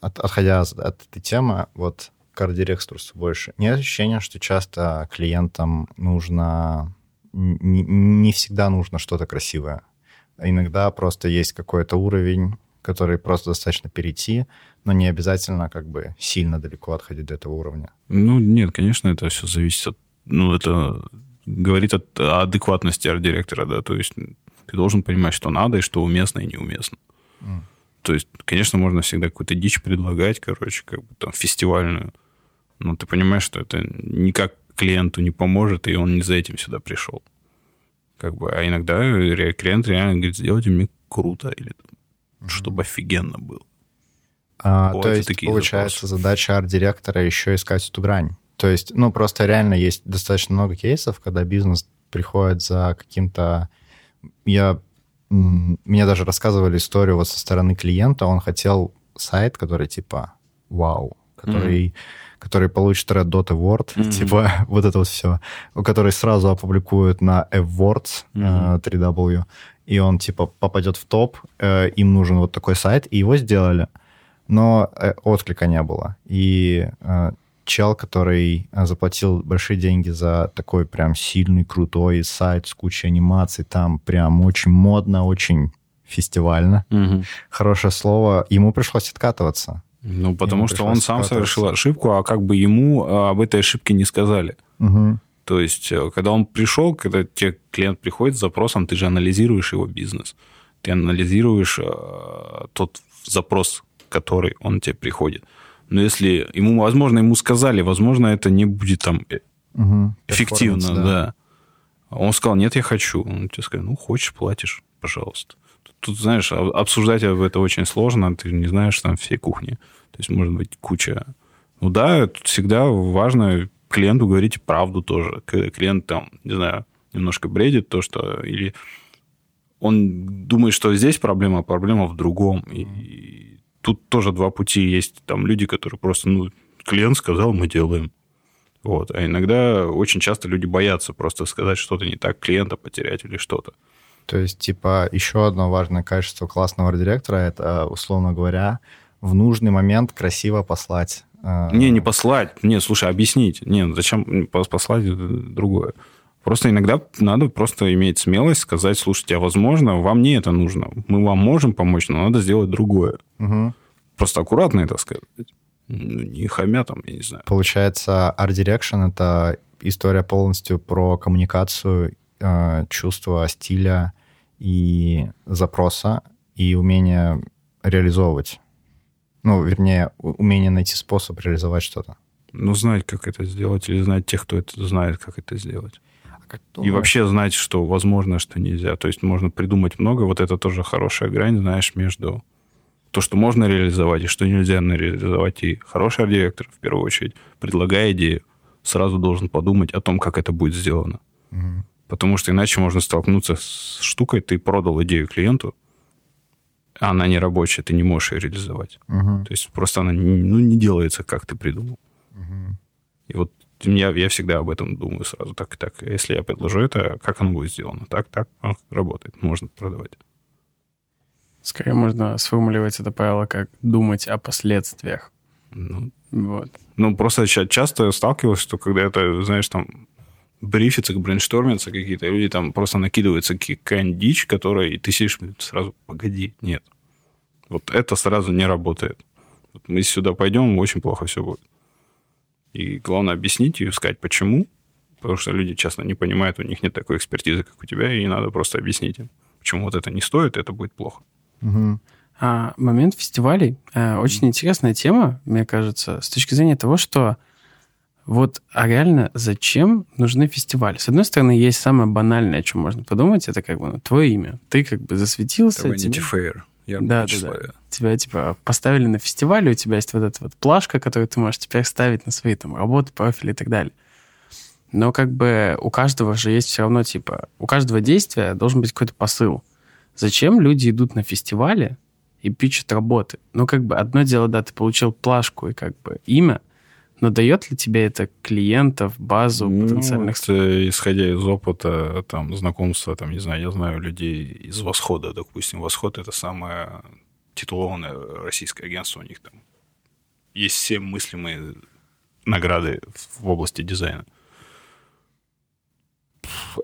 от- отходя от, от этой темы, вот к арт-директорству больше, нет ощущения, что часто клиентам нужно, не, не всегда нужно что-то красивое. Иногда просто есть какой-то уровень, который просто достаточно перейти, но не обязательно как бы сильно далеко отходить до этого уровня. Ну, нет, конечно, это все зависит от... Ну, это говорит от, о адекватности арт-директора, да, то есть ты должен понимать, что надо и что уместно и неуместно. М. То есть, конечно, можно всегда какую-то дичь предлагать, короче, как бы там фестивальную, но ты понимаешь, что это никак клиенту не поможет, и он не за этим сюда пришел. Как бы, а иногда клиент реально говорит, сделайте мне круто, или там, чтобы офигенно было. А, Вот то есть, такие получается, задача арт-директора еще искать эту грань. То есть, ну, просто реально есть достаточно много кейсов, когда бизнес приходит за каким-то... Я... Мне даже рассказывали историю вот со стороны клиента. Он хотел сайт, который типа вау, который, который получит Red Dot Award, Мгм. типа [laughs] вот это вот все, который сразу опубликуют на Awards э, Мгм. 3W, и он типа попадет в топ, э, им нужен вот такой сайт, и его сделали но э, отклика не было. И э, чел, который э, заплатил большие деньги за такой прям сильный, крутой сайт с кучей анимаций, там прям очень модно, очень фестивально, хорошее слово, ему пришлось откатываться. Ну, потому Ему что он сам совершил ошибку, а как бы ему а, об этой ошибке не сказали. Мгм. То есть, э, когда он пришел, когда тебе клиент приходит с запросом, ты же анализируешь его бизнес. Ты анализируешь э, тот запрос, который он тебе приходит. Но если ему, возможно, ему сказали, возможно, это не будет там Мгм. эффективно, да. А Он сказал, нет, я хочу. Он тебе сказал, ну, хочешь, платишь, пожалуйста. Тут, знаешь, а- обсуждать об это очень сложно, ты не знаешь там всей кухни. То есть, может быть, куча... Ну да, тут всегда важно клиенту говорить правду тоже. Когда клиент там, не знаю, немножко бредит, то, что... Или он думает, что здесь проблема, а проблема в другом. И тут тоже два пути есть. Там люди, которые просто, ну, клиент сказал, мы делаем. Вот. А иногда очень часто люди боятся просто сказать что-то не так, клиента потерять или что-то. То есть, типа, еще одно важное качество классного арт-директора — это, условно говоря, в нужный момент красиво послать. Э, Не, не послать. Не, слушай, объяснить. Не, зачем пос- послать другое? Просто иногда надо просто иметь смелость сказать, слушайте, а возможно, вам не это нужно. Мы вам можем помочь, но надо сделать другое. Мгм. Просто аккуратно это сказать. Ну, не хамя там, я не знаю. Получается, Art Direction — это история полностью про коммуникацию, э, чувство стиля и запроса, и умение реализовывать. Ну, вернее, умение найти способ реализовать что-то. Ну, знать, как это сделать, или знать тех, кто это знает, как это сделать. А и вообще знать, что возможно, что нельзя. То есть можно придумать много. Вот это тоже хорошая грань, знаешь, между то, что можно реализовать, и что нельзя реализовать. И хороший арт-директор, в первую очередь, предлагая идею, сразу должен подумать о том, как это будет сделано. Угу. Потому что иначе можно столкнуться с штукой, ты продал идею клиенту, а она не рабочая, ты не можешь ее реализовать. Угу. То есть просто она ну, не делается, как ты придумал. Угу. И вот я, я всегда об этом думаю сразу. Так и так. Если я предложу это, как оно будет сделано? Так, так, работает. Можно продавать. Скорее можно сформулировать это правило как думать о последствиях. Ну, вот. ну просто часто сталкивался, что когда это, знаешь, там брифится, брейнштормятся какие-то, люди там просто накидываются какая-нибудь дичь, которая, и ты сидишь сразу, погоди, нет. Вот это сразу не работает. Вот мы сюда пойдем, очень плохо все будет. И главное объяснить и сказать, почему. Потому что люди часто не понимают, у них нет такой экспертизы, как у тебя, и надо просто объяснить им, почему вот это не стоит, это будет плохо. Угу. А момент фестивалей э, очень интересная тема, мне кажется, с точки зрения того, что вот, а реально зачем нужны фестивали? С одной стороны, есть самое банальное, о чем можно подумать, это как бы ну, твое имя. Ты как бы засветился. Это тебе... Fair. Я да, да, да. Тебя типа поставили на фестивале, у тебя есть вот эта вот плашка, которую ты можешь теперь ставить на свои там работы, профили и так далее. Но как бы у каждого же есть все равно типа, у каждого действия должен быть какой-то посыл. Зачем люди идут на фестивали и пичат работы? Ну как бы одно дело, да, ты получил плашку и как бы имя, но дает ли тебе это клиентов, базу ну, потенциальных? Это, исходя из опыта, там, знакомства, там, не знаю, я знаю людей из Восхода, допустим. Восход — это самое титулованное российское агентство у них там. Есть все мыслимые награды в области дизайна.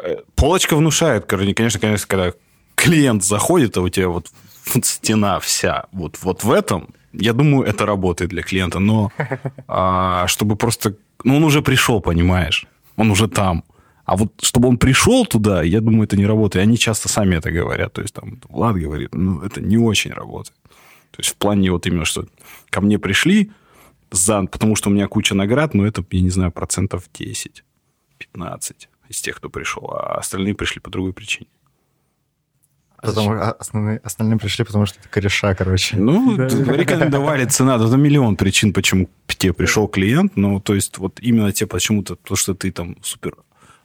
Э, полочка внушает, конечно, конечно, когда клиент заходит, а у тебя вот, вот стена вся вот, вот в этом, я думаю, это работает для клиента, но [laughs] а, чтобы просто... Ну, он уже пришел, понимаешь? Он уже там. А вот чтобы он пришел туда, я думаю, это не работает. Они часто сами это говорят. То есть там Влад говорит, ну, это не очень работает. То есть в плане вот именно, что ко мне пришли, за, потому что у меня куча наград, но это, я не знаю, процентов 10, 15 из тех, кто пришел, а остальные пришли по другой причине. Потому, а основные, остальные пришли, потому что это кореша, короче. Ну, [laughs] да. рекомендовали цена. Это миллион причин, почему к тебе пришел клиент. Ну, то есть, вот именно те почему-то, то, что ты там супер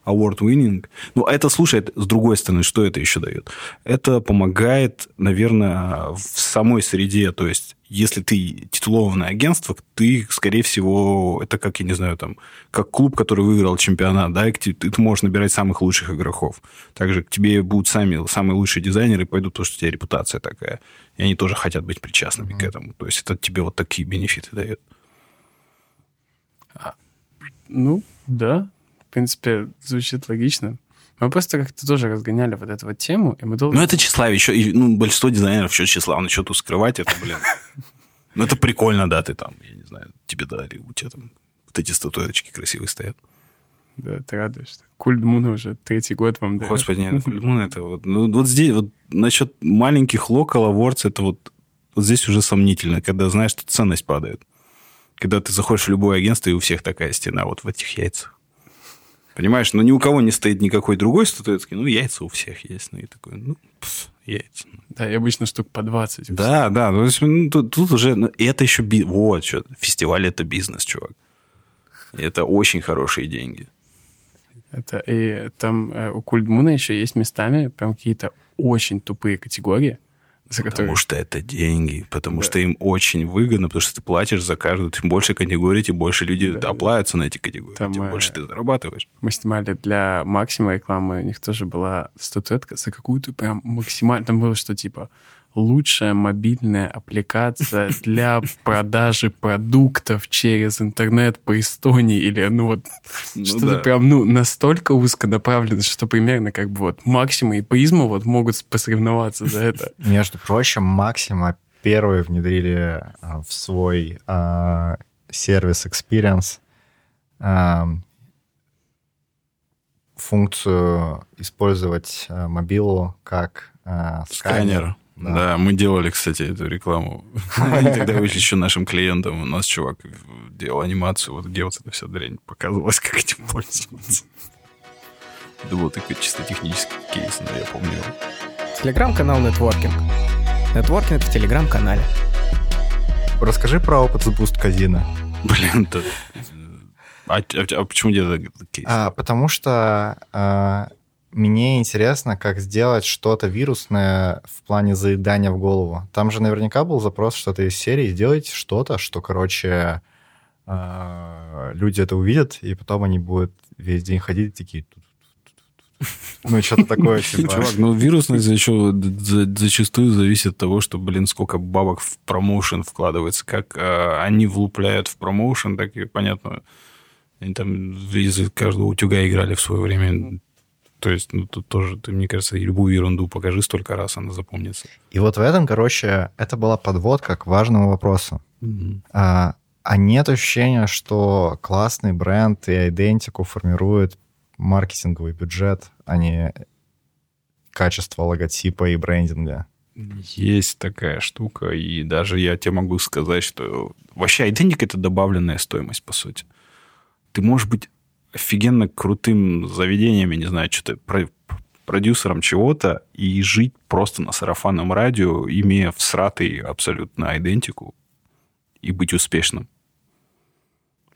award winning. Ну, это, слушай, с другой стороны, что это еще дает? Это помогает, наверное, в самой среде. То есть, если ты титулованное агентство, ты, скорее всего, это как, я не знаю, там, как клуб, который выиграл чемпионат, да, и ты, ты можешь набирать самых лучших игроков. Также к тебе будут сами самые лучшие дизайнеры, пойдут, потому что у тебя репутация такая. И они тоже хотят быть причастными mm-hmm. к этому. То есть, это тебе вот такие бенефиты дает. А, ну, да, в принципе, звучит логично. Мы просто как-то тоже разгоняли вот эту вот тему, и мы долго... Ну, это тщеславие. Еще, и, ну, большинство дизайнеров еще тщеславно. Что тут скрывать это, блин? [laughs] Ну, это прикольно, да, ты там, я не знаю, тебе дали, у тебя там вот эти статуэточки красивые стоят. Да, ты радуешься. Культ Муна уже третий год вам дает. Господи, нет, Культ [laughs] Муна это вот... Ну, вот здесь, вот насчет маленьких локал awards, это вот, вот здесь уже сомнительно, когда знаешь, что ценность падает. Когда ты заходишь в любое агентство, и у всех такая стена вот в этих яйцах. Понимаешь, но ни у кого не стоит никакой другой статуэтки. Ну, яйца у всех есть. Ну, и такой, ну, пф, яйца. Да, и обычно штук по 20. Да, да. Ну, ну, тут, тут уже... Ну, это еще... Би... Вот, что, фестиваль – это бизнес, чувак. Это очень хорошие деньги. Это, и там э, у Кульдмуна еще есть местами прям какие-то очень тупые категории, потому что это деньги, потому да. что им очень выгодно, потому что ты платишь за каждую, тем больше категорий, тем больше люди да, оплаются да. на эти категории, Там тем больше ты зарабатываешь. Мы снимали для Максима рекламы, у них тоже была статуэтка за какую-то прям максимально... Там было что типа лучшая мобильная аппликация для продажи продуктов через интернет по Эстонии или ну вот ну, что-то да. прям ну настолько узконаправленно, что примерно как бы вот Максима и Призма вот могут посоревноваться за это. [laughs] Между прочим, Максима первые внедрили а, в свой а, сервис Experience а, функцию использовать мобилу как э, сканер. Да. да, мы делали, кстати, эту рекламу. [laughs] Они тогда вышли еще нашим клиентам. У нас чувак делал анимацию, вот где вот эта вся дрянь показывалась, как этим пользоваться. Это был такой чисто технический кейс, но я помню. Телеграм-канал Нетворкинг. Нетворкинг в Телеграм-канале. Расскажи про опыт с Boost Казино. Блин, это... А, а, а почему где-то кейс? А, потому что а, мне интересно, как сделать что-то вирусное в плане заедания в голову. Там же наверняка был запрос что-то из серии «Сделайте что-то, что, короче, а, люди это увидят, и потом они будут весь день ходить такие... Ну, что-то такое, типа... Чувак, ну, вирусность еще зачастую зависит от того, что, блин, сколько бабок в промоушен вкладывается. Как э, они влупляют в промоушен, так и понятно. Они там из каждого утюга играли в свое время. То есть, ну, тут тоже, ты, мне кажется, любую ерунду покажи столько раз, она запомнится. И вот в этом, короче, это была подводка к важному вопросу. Mm-hmm. А, а нет ощущения, что классный бренд и идентику формирует маркетинговый бюджет, а не качество логотипа и брендинга. Есть такая штука, и даже я тебе могу сказать, что вообще идентика — это добавленная стоимость, по сути. Ты можешь быть офигенно крутым заведением, я не знаю, что-то продюсером чего-то и жить просто на сарафанном радио, имея всратый абсолютно идентику и быть успешным.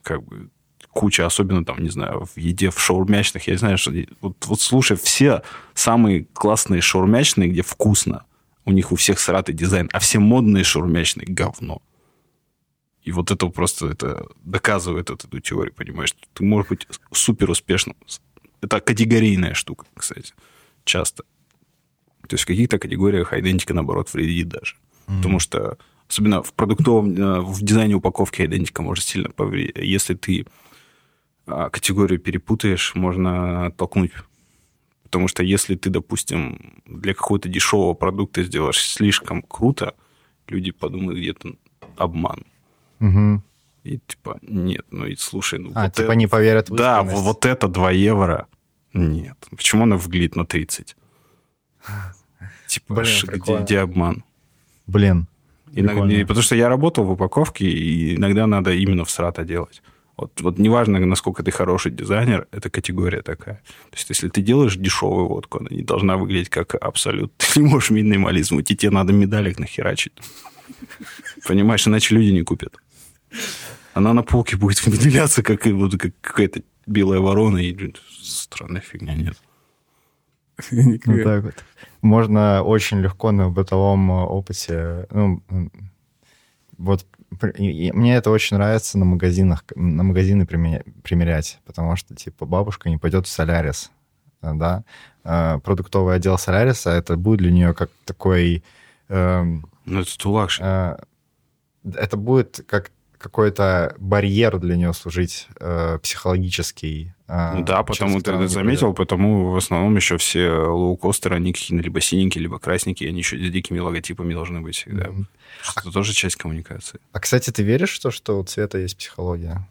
Как бы куча, особенно там, не знаю, в еде, в шаурмячных, я знаю, что... Вот, вот слушай, все самые классные шаурмячные, где вкусно, у них у всех сратый дизайн, а все модные шаурмячные — говно. И вот это просто это доказывает вот эту теорию, понимаешь? Ты можешь быть супер успешным. Это категорийная штука, кстати, часто. То есть в каких-то категориях идентика, наоборот, вредит даже. Mm-hmm. Потому что, особенно в продуктовом, э, в дизайне упаковки идентика может сильно повредить. Если ты а, категорию перепутаешь, можно оттолкнуть. Потому что если ты, допустим, для какого-то дешевого продукта сделаешь слишком круто, люди подумают, где-то обман. Угу. И типа, нет, ну и слушай, ну а, вот типа это... не поверят в Да, вот это 2 евро. Нет. Почему она выглядит на 30? [laughs] Типа, Блин, где, где обман? Блин. Иногда, потому что я работал в упаковке, и иногда надо именно в срата делать. Вот, вот неважно, насколько ты хороший дизайнер, это категория такая. То есть, если ты делаешь дешевую водку, она не должна выглядеть как абсолют. [laughs] Ты не можешь минимализм, и тебе надо медалек нахерачить. [laughs] Понимаешь, иначе люди не купят. Она на полке будет [laughs] выделяться, как, вот, как какая-то белая ворона, и странная фигня, нет. Вот так вот. Можно очень легко на бытовом опыте, ну, вот мне это очень нравится на магазинах, на магазины примерять, потому что, типа, бабушка не пойдет в Солярис, да, э, продуктовый отдел Соляриса, это будет для нее как такой... Эм, ну, это too э, Это будет как какой-то барьер для нее служить э, психологический. Э, ну да, потому ты это заметил, потому в основном еще все лоукостеры, они какие-то либо синенькие, либо красненькие, они еще с дикими логотипами должны быть всегда. Mm-hmm. Это а, тоже часть коммуникации. А, кстати, ты веришь в то, что у цвета есть психология?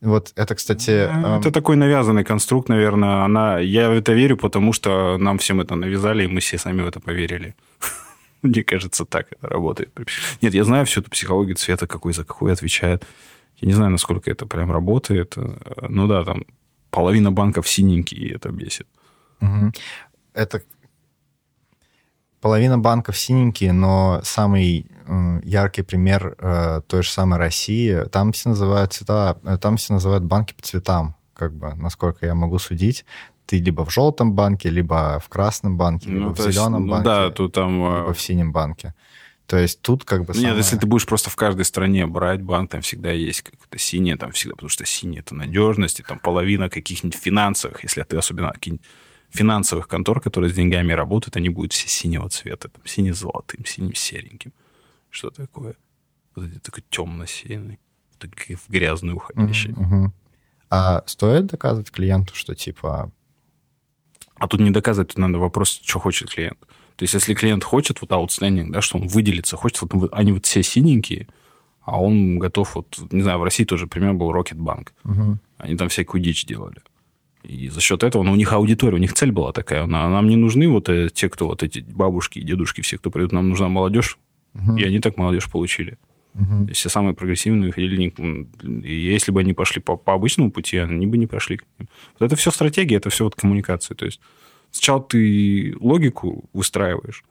Вот это, кстати... Э, это такой навязанный конструкт, наверное. Она... Я в это верю, потому что нам всем это навязали, и мы все сами в это поверили. Мне кажется, так это работает. Нет, я знаю всю эту психологию цвета, какой за какой отвечает. Я не знаю, насколько это прям работает. Ну да, там половина банков синенькие, и это бесит. Угу. Это половина банков синенькие, но самый яркий пример э, той же самой России, там все называют цвета, э, там все называют банки по цветам, как бы, насколько я могу судить ты либо в желтом банке, либо в красном банке, ну, либо в зеленом есть, банке, ну, да, тут там, либо в синем банке. То есть тут как бы... Нет, самое... если ты будешь просто в каждой стране брать банк, там всегда есть какое-то синее, там всегда, потому что синее это надежность, и там половина каких-нибудь финансовых, если ты особенно какие-нибудь финансовых контор, которые с деньгами работают, они будут все синего цвета, там сине-золотым, синим сереньким. Что такое? Вот эти такой темно-синий, такие в грязную уходящие. Uh-huh, uh-huh. А стоит доказывать клиенту, что типа а тут не доказывать, тут надо вопрос, что хочет клиент. То есть, если клиент хочет вот outstanding, да, что он выделится, хочет, вот они вот все синенькие, а он готов, вот, не знаю, в России тоже пример был Рокетбанк. Угу. Они там всякую дичь делали. И за счет этого, ну, у них аудитория, у них цель была такая. Нам не нужны вот э, те, кто вот эти бабушки и дедушки, все, кто придут, нам нужна молодежь. Угу. И они так молодежь получили. Угу. Все самые прогрессивные ходили. И если бы они пошли по, по обычному пути, они бы не прошли. Вот это все стратегия, это все вот коммуникация. То есть сначала ты логику выстраиваешь,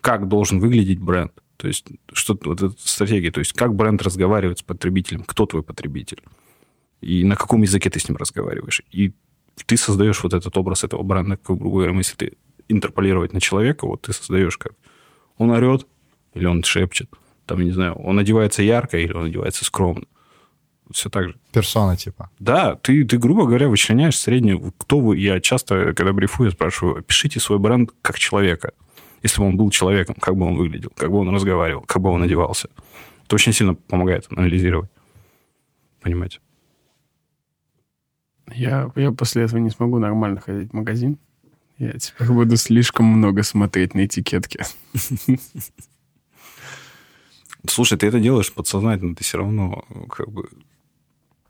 как должен выглядеть бренд. То есть что вот эта стратегия, то есть как бренд разговаривает с потребителем, кто твой потребитель, и на каком языке ты с ним разговариваешь. И ты создаешь вот этот образ этого бренда, как, грубо говоря, если ты интерполировать на человека, вот ты создаешь как он орет или он шепчет, там, не знаю, он одевается ярко или он одевается скромно. Все так же. Персона, типа. Да, ты, ты, грубо говоря, вычленяешь среднюю... Кто вы? Я часто, когда брифую, спрашиваю, пишите свой бренд как человека. Если бы он был человеком, как бы он выглядел, как бы он разговаривал, как бы он одевался. Это очень сильно помогает анализировать. Понимаете? Я, я после этого не смогу нормально ходить в магазин. Я теперь буду слишком много смотреть на этикетки. [laughs] Слушай, ты это делаешь подсознательно, ты все равно как бы...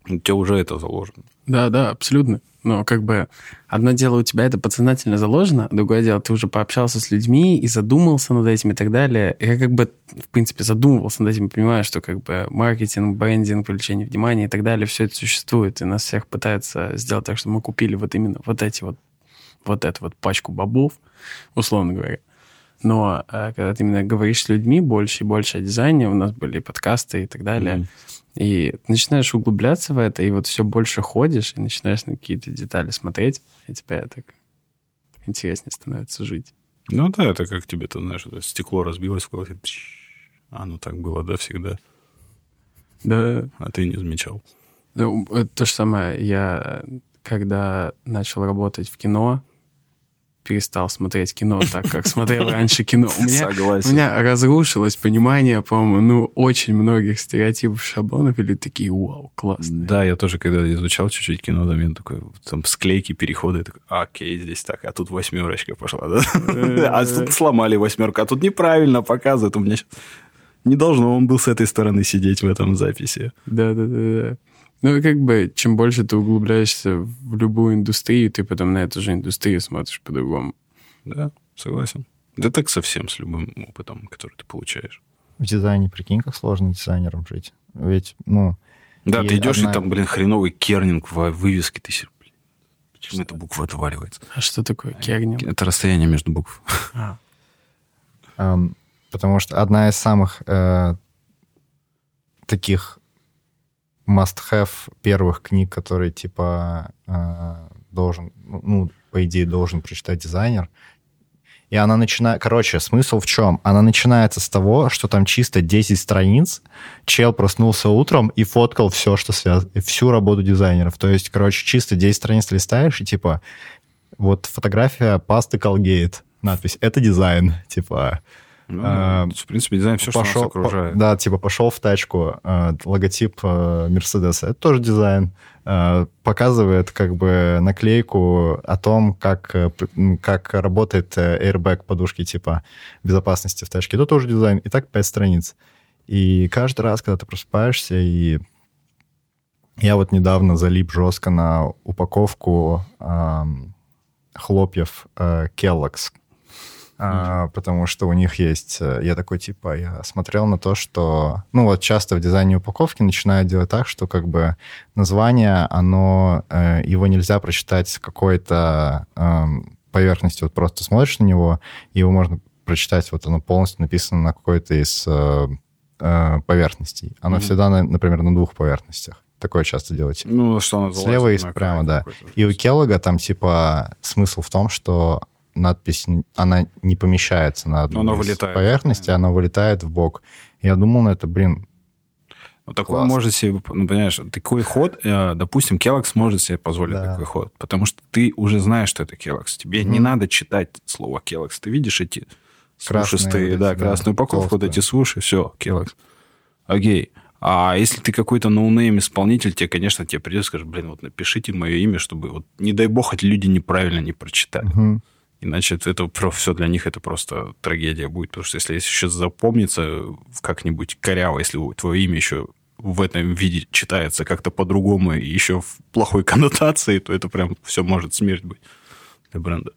У тебя уже это заложено. Да, да, абсолютно. Но как бы одно дело у тебя это подсознательно заложено, другое дело ты уже пообщался с людьми и задумался над этим и так далее. Я как бы, в принципе, задумывался над этим понимаю, что как бы маркетинг, брендинг, привлечение внимания и так далее, все это существует, и нас всех пытаются сделать так, чтобы мы купили вот именно вот эти вот, вот эту вот пачку бобов, условно говоря. Но э, когда ты именно говоришь с людьми больше и больше о дизайне, у нас были подкасты и так далее, mm-hmm. и начинаешь углубляться в это, и вот все больше ходишь, и начинаешь на какие-то детали смотреть, и тебе так интереснее становится жить. Ну да, это как тебе, ты знаешь, стекло разбилось в голове. А, ну так было, да, всегда. Да. А ты не замечал. Ну, то же самое. Я, когда начал работать в кино, перестал смотреть кино так, как смотрел раньше кино. У меня, Согласен. У меня разрушилось понимание, по-моему, ну, очень многих стереотипов, шаблонов, или такие, вау, классно. Да, я тоже, когда изучал чуть-чуть кино, там, я такой, там, склейки, переходы, такой, окей, здесь так, а тут восьмерочка пошла, да? [laughs] А тут сломали восьмерку, а тут неправильно показывают. У меня не должно он был с этой стороны сидеть в этом записи. Да-да-да. Ну, как бы, чем больше ты углубляешься в любую индустрию, ты потом на эту же индустрию смотришь по-другому. Да, согласен. Да так совсем с любым опытом, который ты получаешь. В дизайне, прикинь, как сложно дизайнером жить. Ведь, ну... Да, ты идешь, одна... и там, блин, хреновый кернинг в вывеске, ты блин, почему эта буква отваливается? А что такое кернинг? Это расстояние между букв. [laughs] А. Um, потому что одна из самых э, таких must-have первых книг, которые, типа, э, должен, ну, по идее, должен прочитать дизайнер. И она начинает... Короче, смысл в чем? Она начинается с того, что там чисто 10 страниц, чел проснулся утром и фоткал все, что связано, всю работу дизайнеров. То есть, короче, чисто 10 страниц листаешь, и типа, вот фотография пасты Colgate, надпись «Это дизайн», типа, ну, а, в принципе, дизайн все, пошел, что нас окружает. Да, типа пошел в тачку, а, логотип Мерседеса, это тоже дизайн. А, показывает как бы наклейку о том, как, э, как работает э, airbag подушки типа безопасности в тачке. Это тоже дизайн. И так пять страниц. И каждый раз, когда ты просыпаешься, и я вот недавно залип жестко на упаковку эм, хлопьев э, Kellogg's, а, потому что у них есть... Э, я такой, типа, я смотрел на то, что... Ну, вот часто в дизайне упаковки начинают делать так, что как бы название, оно... Э, его нельзя прочитать с какой-то э, поверхности. Вот просто смотришь на него, его можно прочитать, вот оно полностью написано на какой-то из э, э, поверхностей. Оно mm-hmm. всегда, на, например, на двух поверхностях. Такое часто делать. Ну, что оно Слева и прямо, да. И у Келлога там, типа, смысл в том, что надпись, она не помещается на одной она вылетает. поверхности, она вылетает в бок. Я думал, ну это, блин, ну, такой может себе, ну, понимаешь, такой ход, э, допустим, Kellogg's может себе позволить да. такой ход, потому что ты уже знаешь, что это Kellogg's. Тебе mm не надо читать слово Kellogg's. Ты видишь эти сушистые, да, красную да, упаковку, вот эти суши, все, Kellogg's. Окей. А если ты какой-то no name исполнитель, тебе, конечно, тебе придется сказать, блин, вот напишите мое имя, чтобы, вот, не дай бог, эти люди неправильно не прочитали. mm Иначе это все для них это просто трагедия будет. Потому что если еще запомнится как-нибудь коряво, если твое имя еще в этом виде читается как-то по-другому и еще в плохой [laughs] коннотации, то это прям все может смерть быть для бренда.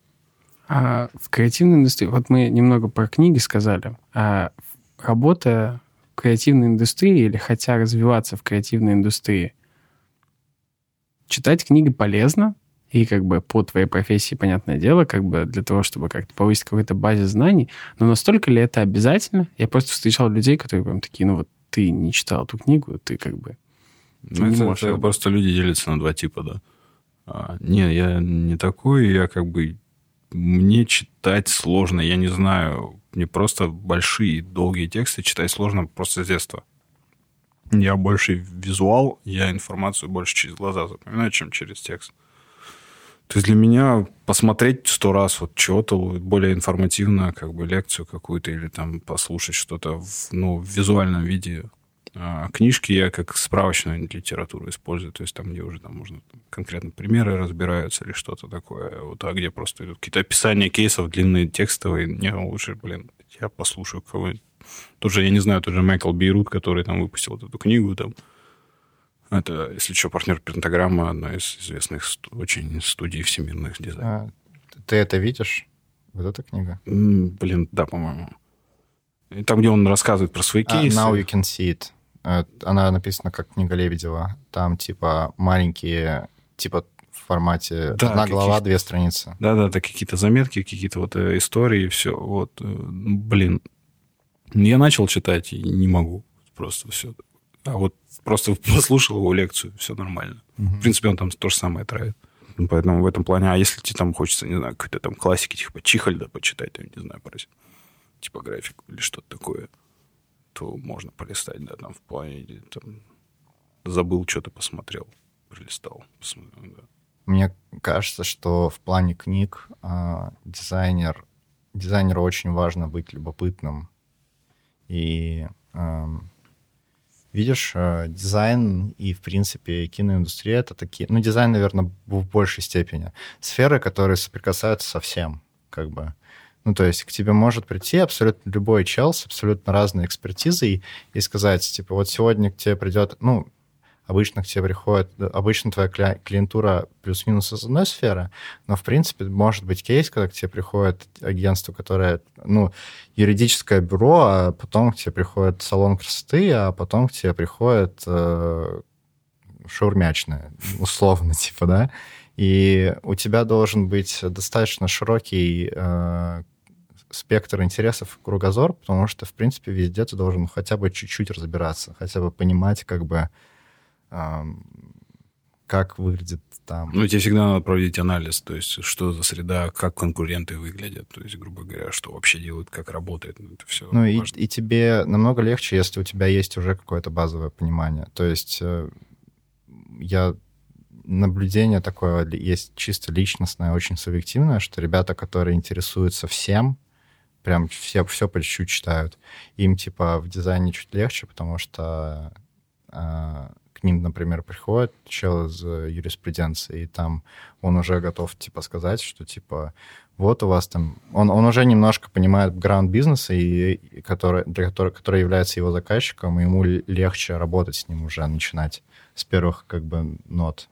А в креативной индустрии, вот мы немного про книги сказали, а работа в креативной индустрии или хотя развиваться в креативной индустрии, читать книги полезно, и как бы по твоей профессии, понятное дело, как бы для того, чтобы как-то повысить какой-то базе знаний, но настолько ли это обязательно? Я просто встречал людей, которые прям такие, ну вот ты не читал эту книгу, ты как бы... Ты ну, это, можешь... это просто люди делятся на два типа, да. А, не, я не такой, я как бы... Мне читать сложно, я не знаю. Мне просто большие, долгие тексты читать сложно просто с детства. Я больше визуал, я информацию больше через глаза запоминаю, чем через текст. То есть для меня посмотреть сто раз вот чего-то более информативно, как бы лекцию какую-то или там послушать что-то в, ну, в визуальном виде. А книжки я как справочную литературу использую, то есть там, где уже там можно конкретно примеры разбираются или что-то такое. Вот, а где просто идут какие-то описания кейсов длинные, текстовые. Мне лучше, блин, я послушаю кого-нибудь. Тоже, я не знаю, тот же Майкл Бейрут, который там выпустил вот эту книгу, там, это, если что, партнер Пентаграмма, одна из известных очень студий всемирных дизайнеров. А, ты это видишь? Вот эта книга? Блин, да, по-моему. Там, где он рассказывает про свои а, кейсы. Now you can see it. Э, она написана как книга Лебедева. Там, типа, маленькие, типа, в формате да, одна глава, две страницы. Да-да, так какие-то заметки, какие-то вот э, истории, все. Вот, э, блин. Я начал читать и не могу. Просто все. А вот просто [laughs] послушал его лекцию, все нормально. Угу. В принципе, он там то же самое травит. Поэтому в этом плане, а если тебе там хочется, не знаю, какой-то там классики, типа Чихальда почитать, там, не знаю, про типографику или что-то такое, то можно полистать, да, там в плане, там, забыл, что-то посмотрел, пролистал, посмотрел, да. Мне кажется, что в плане книг э, дизайнер, дизайнеру очень важно быть любопытным и э, видишь, э, дизайн и, в принципе, киноиндустрия — это такие... Ну, дизайн, наверное, в большей степени. Сферы, которые соприкасаются со всем, как бы. Ну, то есть к тебе может прийти абсолютно любой чел с абсолютно разной экспертизой и сказать, типа, вот сегодня к тебе придет... Ну, обычно к тебе приходит, обычно твоя клиентура плюс-минус из одной сферы, но, в принципе, может быть кейс, когда к тебе приходит агентство, которое, ну, юридическое бюро, а потом к тебе приходит салон красоты, а потом к тебе приходит э, шаурмячное, условно, [laughs] типа, да, и у тебя должен быть достаточно широкий э, спектр интересов, кругозор, потому что, в принципе, везде ты должен хотя бы чуть-чуть разбираться, хотя бы понимать, как бы, как выглядит там. Ну, тебе всегда надо проводить анализ, то есть что за среда, как конкуренты выглядят, то есть, грубо говоря, что вообще делают, как работает, ну, это все Ну, и, и тебе намного легче, если у тебя есть уже какое-то базовое понимание. То есть э, я наблюдение такое есть чисто личностное, очень субъективное, что ребята, которые интересуются всем, прям все, все по чуть-чуть читают, им типа в дизайне чуть легче, потому что ним, например, приходит чел из э, юриспруденции, и там он уже готов, типа, сказать, что, типа, вот у вас там... Он, он уже немножко понимает граунд бизнеса, и, и который, для который, который является его заказчиком, и ему легче работать с ним уже, начинать с первых, как бы, нот.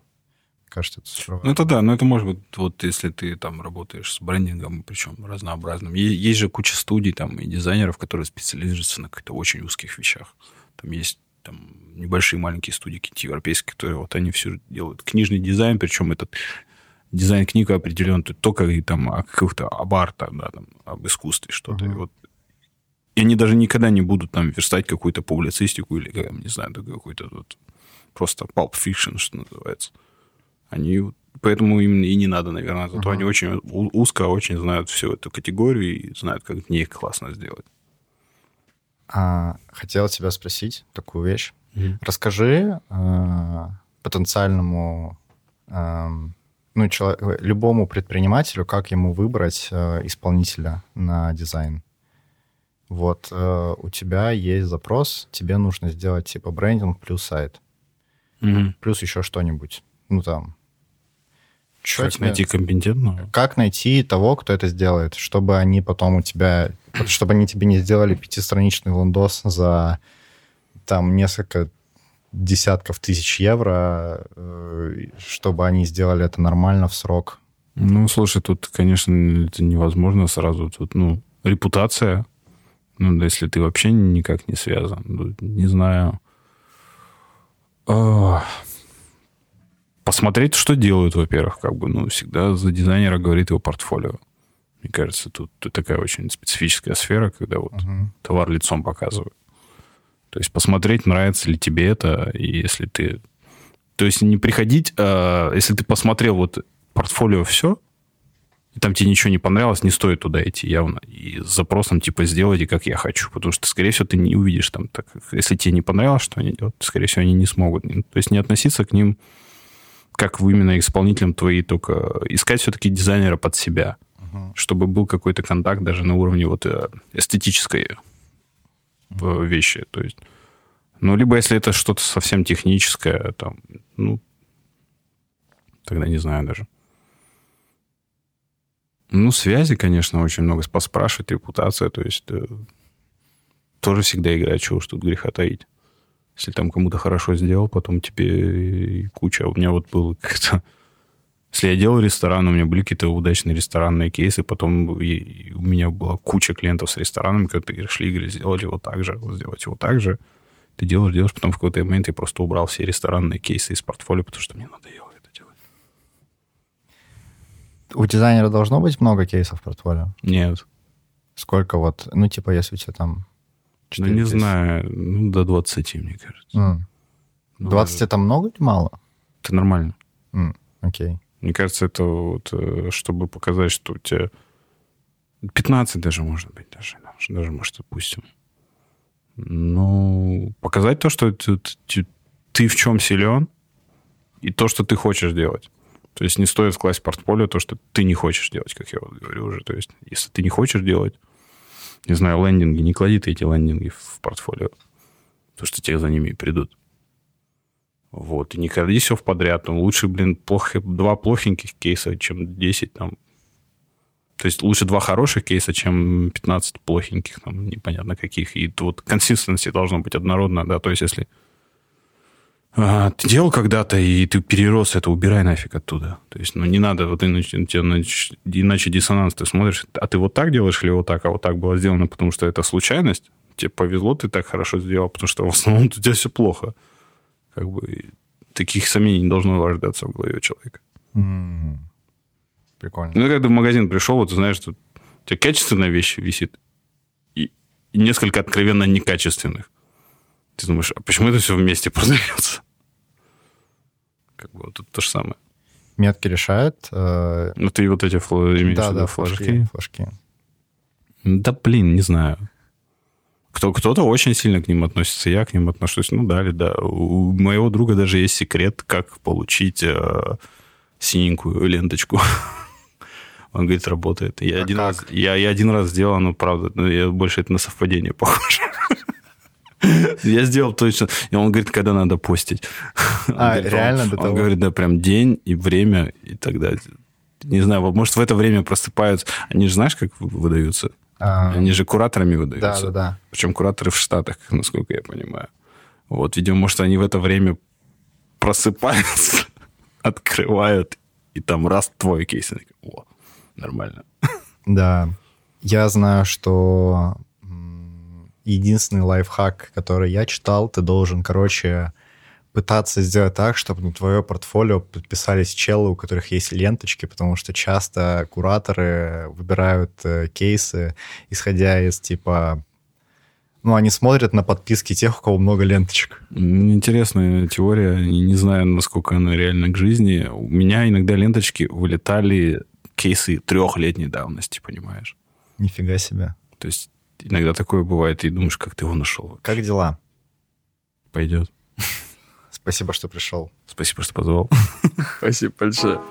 Кажется, это сурово. Ну, это да, но это может быть, вот если ты там работаешь с брендингом, причем разнообразным. Есть же куча студий там и дизайнеров, которые специализируются на каких-то очень узких вещах. Там есть там небольшие маленькие студии какие-то европейские, которые вот они все делают. Книжный дизайн, причем этот дизайн книг определен только и там о каких-то об арта, да, там, об искусстве что-то. Uh-huh. И вот и они даже никогда не будут там верстать какую-то публицистику или, не знаю, какой-то вот просто pulp fiction, что называется. Они поэтому им и не надо, наверное. Зато uh-huh. они очень узко, очень знают всю эту категорию и знают, как в ней классно сделать. А, хотел тебя спросить такую вещь. Mm-hmm. Расскажи э, потенциальному, э, ну, чело- любому предпринимателю, как ему выбрать э, исполнителя на дизайн. Вот э, у тебя есть запрос, тебе нужно сделать типа брендинг плюс сайт, mm-hmm. плюс еще что-нибудь. Ну там. Как тебе... найти компетентного? Как найти того, кто это сделает, чтобы они потом у тебя чтобы они тебе не сделали пятистраничный лондос за там несколько десятков тысяч евро, э, чтобы они сделали это нормально в срок. Ну, слушай, тут, конечно, это невозможно сразу. Тут, ну, репутация, ну, да, если ты вообще никак не связан, ну, не знаю. А, посмотреть, что делают, во-первых, как бы, ну, всегда за дизайнера говорит его портфолио. Мне кажется, тут, такая очень специфическая сфера, когда вот uh-huh. товар лицом показывают. То есть посмотреть, нравится ли тебе это, и если ты... То есть не приходить, а если ты посмотрел вот портфолио все, и там тебе ничего не понравилось, не стоит туда идти явно. И с запросом типа сделайте, как я хочу. Потому что, скорее всего, ты не увидишь там, так, если тебе не понравилось, что они делают, скорее всего, они не смогут. То есть не относиться к ним как вы именно исполнителем твои, только искать все-таки дизайнера под себя, uh-huh. чтобы был какой-то контакт даже на уровне вот э, эстетической uh-huh. вещи. То есть, ну, либо если это что-то совсем техническое, там, ну, тогда не знаю даже. Ну, связи, конечно, очень много поспрашивать, репутация, то есть э, тоже всегда играет, чего уж тут греха таить. Если там кому-то хорошо сделал, потом тебе куча. У меня вот был как-то... Если я делал ресторан, у меня были какие-то удачные ресторанные кейсы, потом у меня была куча клиентов с ресторанами, которые пришли и говорили, сделать его так же, сделать его так же. Ты делаешь, делаешь, потом в какой-то момент я просто убрал все ресторанные кейсы из портфолио, потому что мне надоело это делать. У дизайнера должно быть много кейсов в портфолио? Нет. Сколько вот, ну, типа, если у тебя там ну, не знаю, ну, до 20, мне кажется. Mm. 20 ну, это много или мало? Это нормально. Mm. Окей. Мне кажется, это вот, э, чтобы показать, что у тебя 15 даже может быть, даже, даже может, допустим. Ну, показать то, что ты, ты, ты в чем силен, и то, что ты хочешь делать. То есть не стоит вкласть в портфолио то, что ты не хочешь делать, как я вот говорю уже. То есть если ты не хочешь делать, не знаю, лендинги, не клади ты эти лендинги в портфолио, потому что те за ними придут. Вот, и не клади все в подряд. Ну, лучше, блин, плохо, два плохеньких кейса, чем 10 там. То есть лучше два хороших кейса, чем 15 плохеньких, там, непонятно каких. И тут консистенции должно быть однородно, да, то есть если а, ты делал когда-то, и ты перерос это, убирай нафиг оттуда. То есть, ну, не надо, вот иначе, иначе, иначе диссонанс, ты смотришь, а ты вот так делаешь или вот так, а вот так было сделано, потому что это случайность, тебе повезло, ты так хорошо сделал, потому что в основном у тебя все плохо. Как бы таких сомнений не должно рождаться в голове человека. Mm-hmm. Прикольно. Ну, когда в магазин пришел, вот знаешь, что у тебя качественная вещь висит, и несколько откровенно некачественных. Ты думаешь, а почему это все вместе продается? Как бы вот тут то же самое. Метки решают. Э... Ну, ты вот эти фло... имеешь да, да, флажки. флажки. Да, блин, не знаю. Кто, кто-то очень сильно к ним относится, я к ним отношусь. Ну, да, да. У моего друга даже есть секрет, как получить э, синенькую ленточку. [laughs] Он говорит, работает. Я, а один раз, я, я один раз сделал, но правда, но я больше это на совпадение похоже. [laughs] Я сделал точно. И он говорит, когда надо постить. А, реально до того? Он говорит, да, прям день и время и так далее. Не знаю, может, в это время просыпаются. Они же знаешь, как выдаются? А. Они же кураторами выдаются. Да, да, да. Причем кураторы в Штатах, насколько я понимаю. Вот, видимо, может, они в это время просыпаются, [laughs] открывают, и там раз твой кейс. О, нормально. Да. Я знаю, что единственный лайфхак, который я читал, ты должен, короче, пытаться сделать так, чтобы на твое портфолио подписались челы, у которых есть ленточки, потому что часто кураторы выбирают э, кейсы, исходя из типа ну, они смотрят на подписки тех, у кого много ленточек. Интересная теория. Не знаю, насколько она реальна к жизни. У меня иногда ленточки вылетали кейсы трехлетней давности, понимаешь? Нифига себе. То есть Иногда такое бывает, и думаешь, как ты его нашел. Как дела? Пойдет. Спасибо, что пришел. Спасибо, что позвал. Спасибо большое.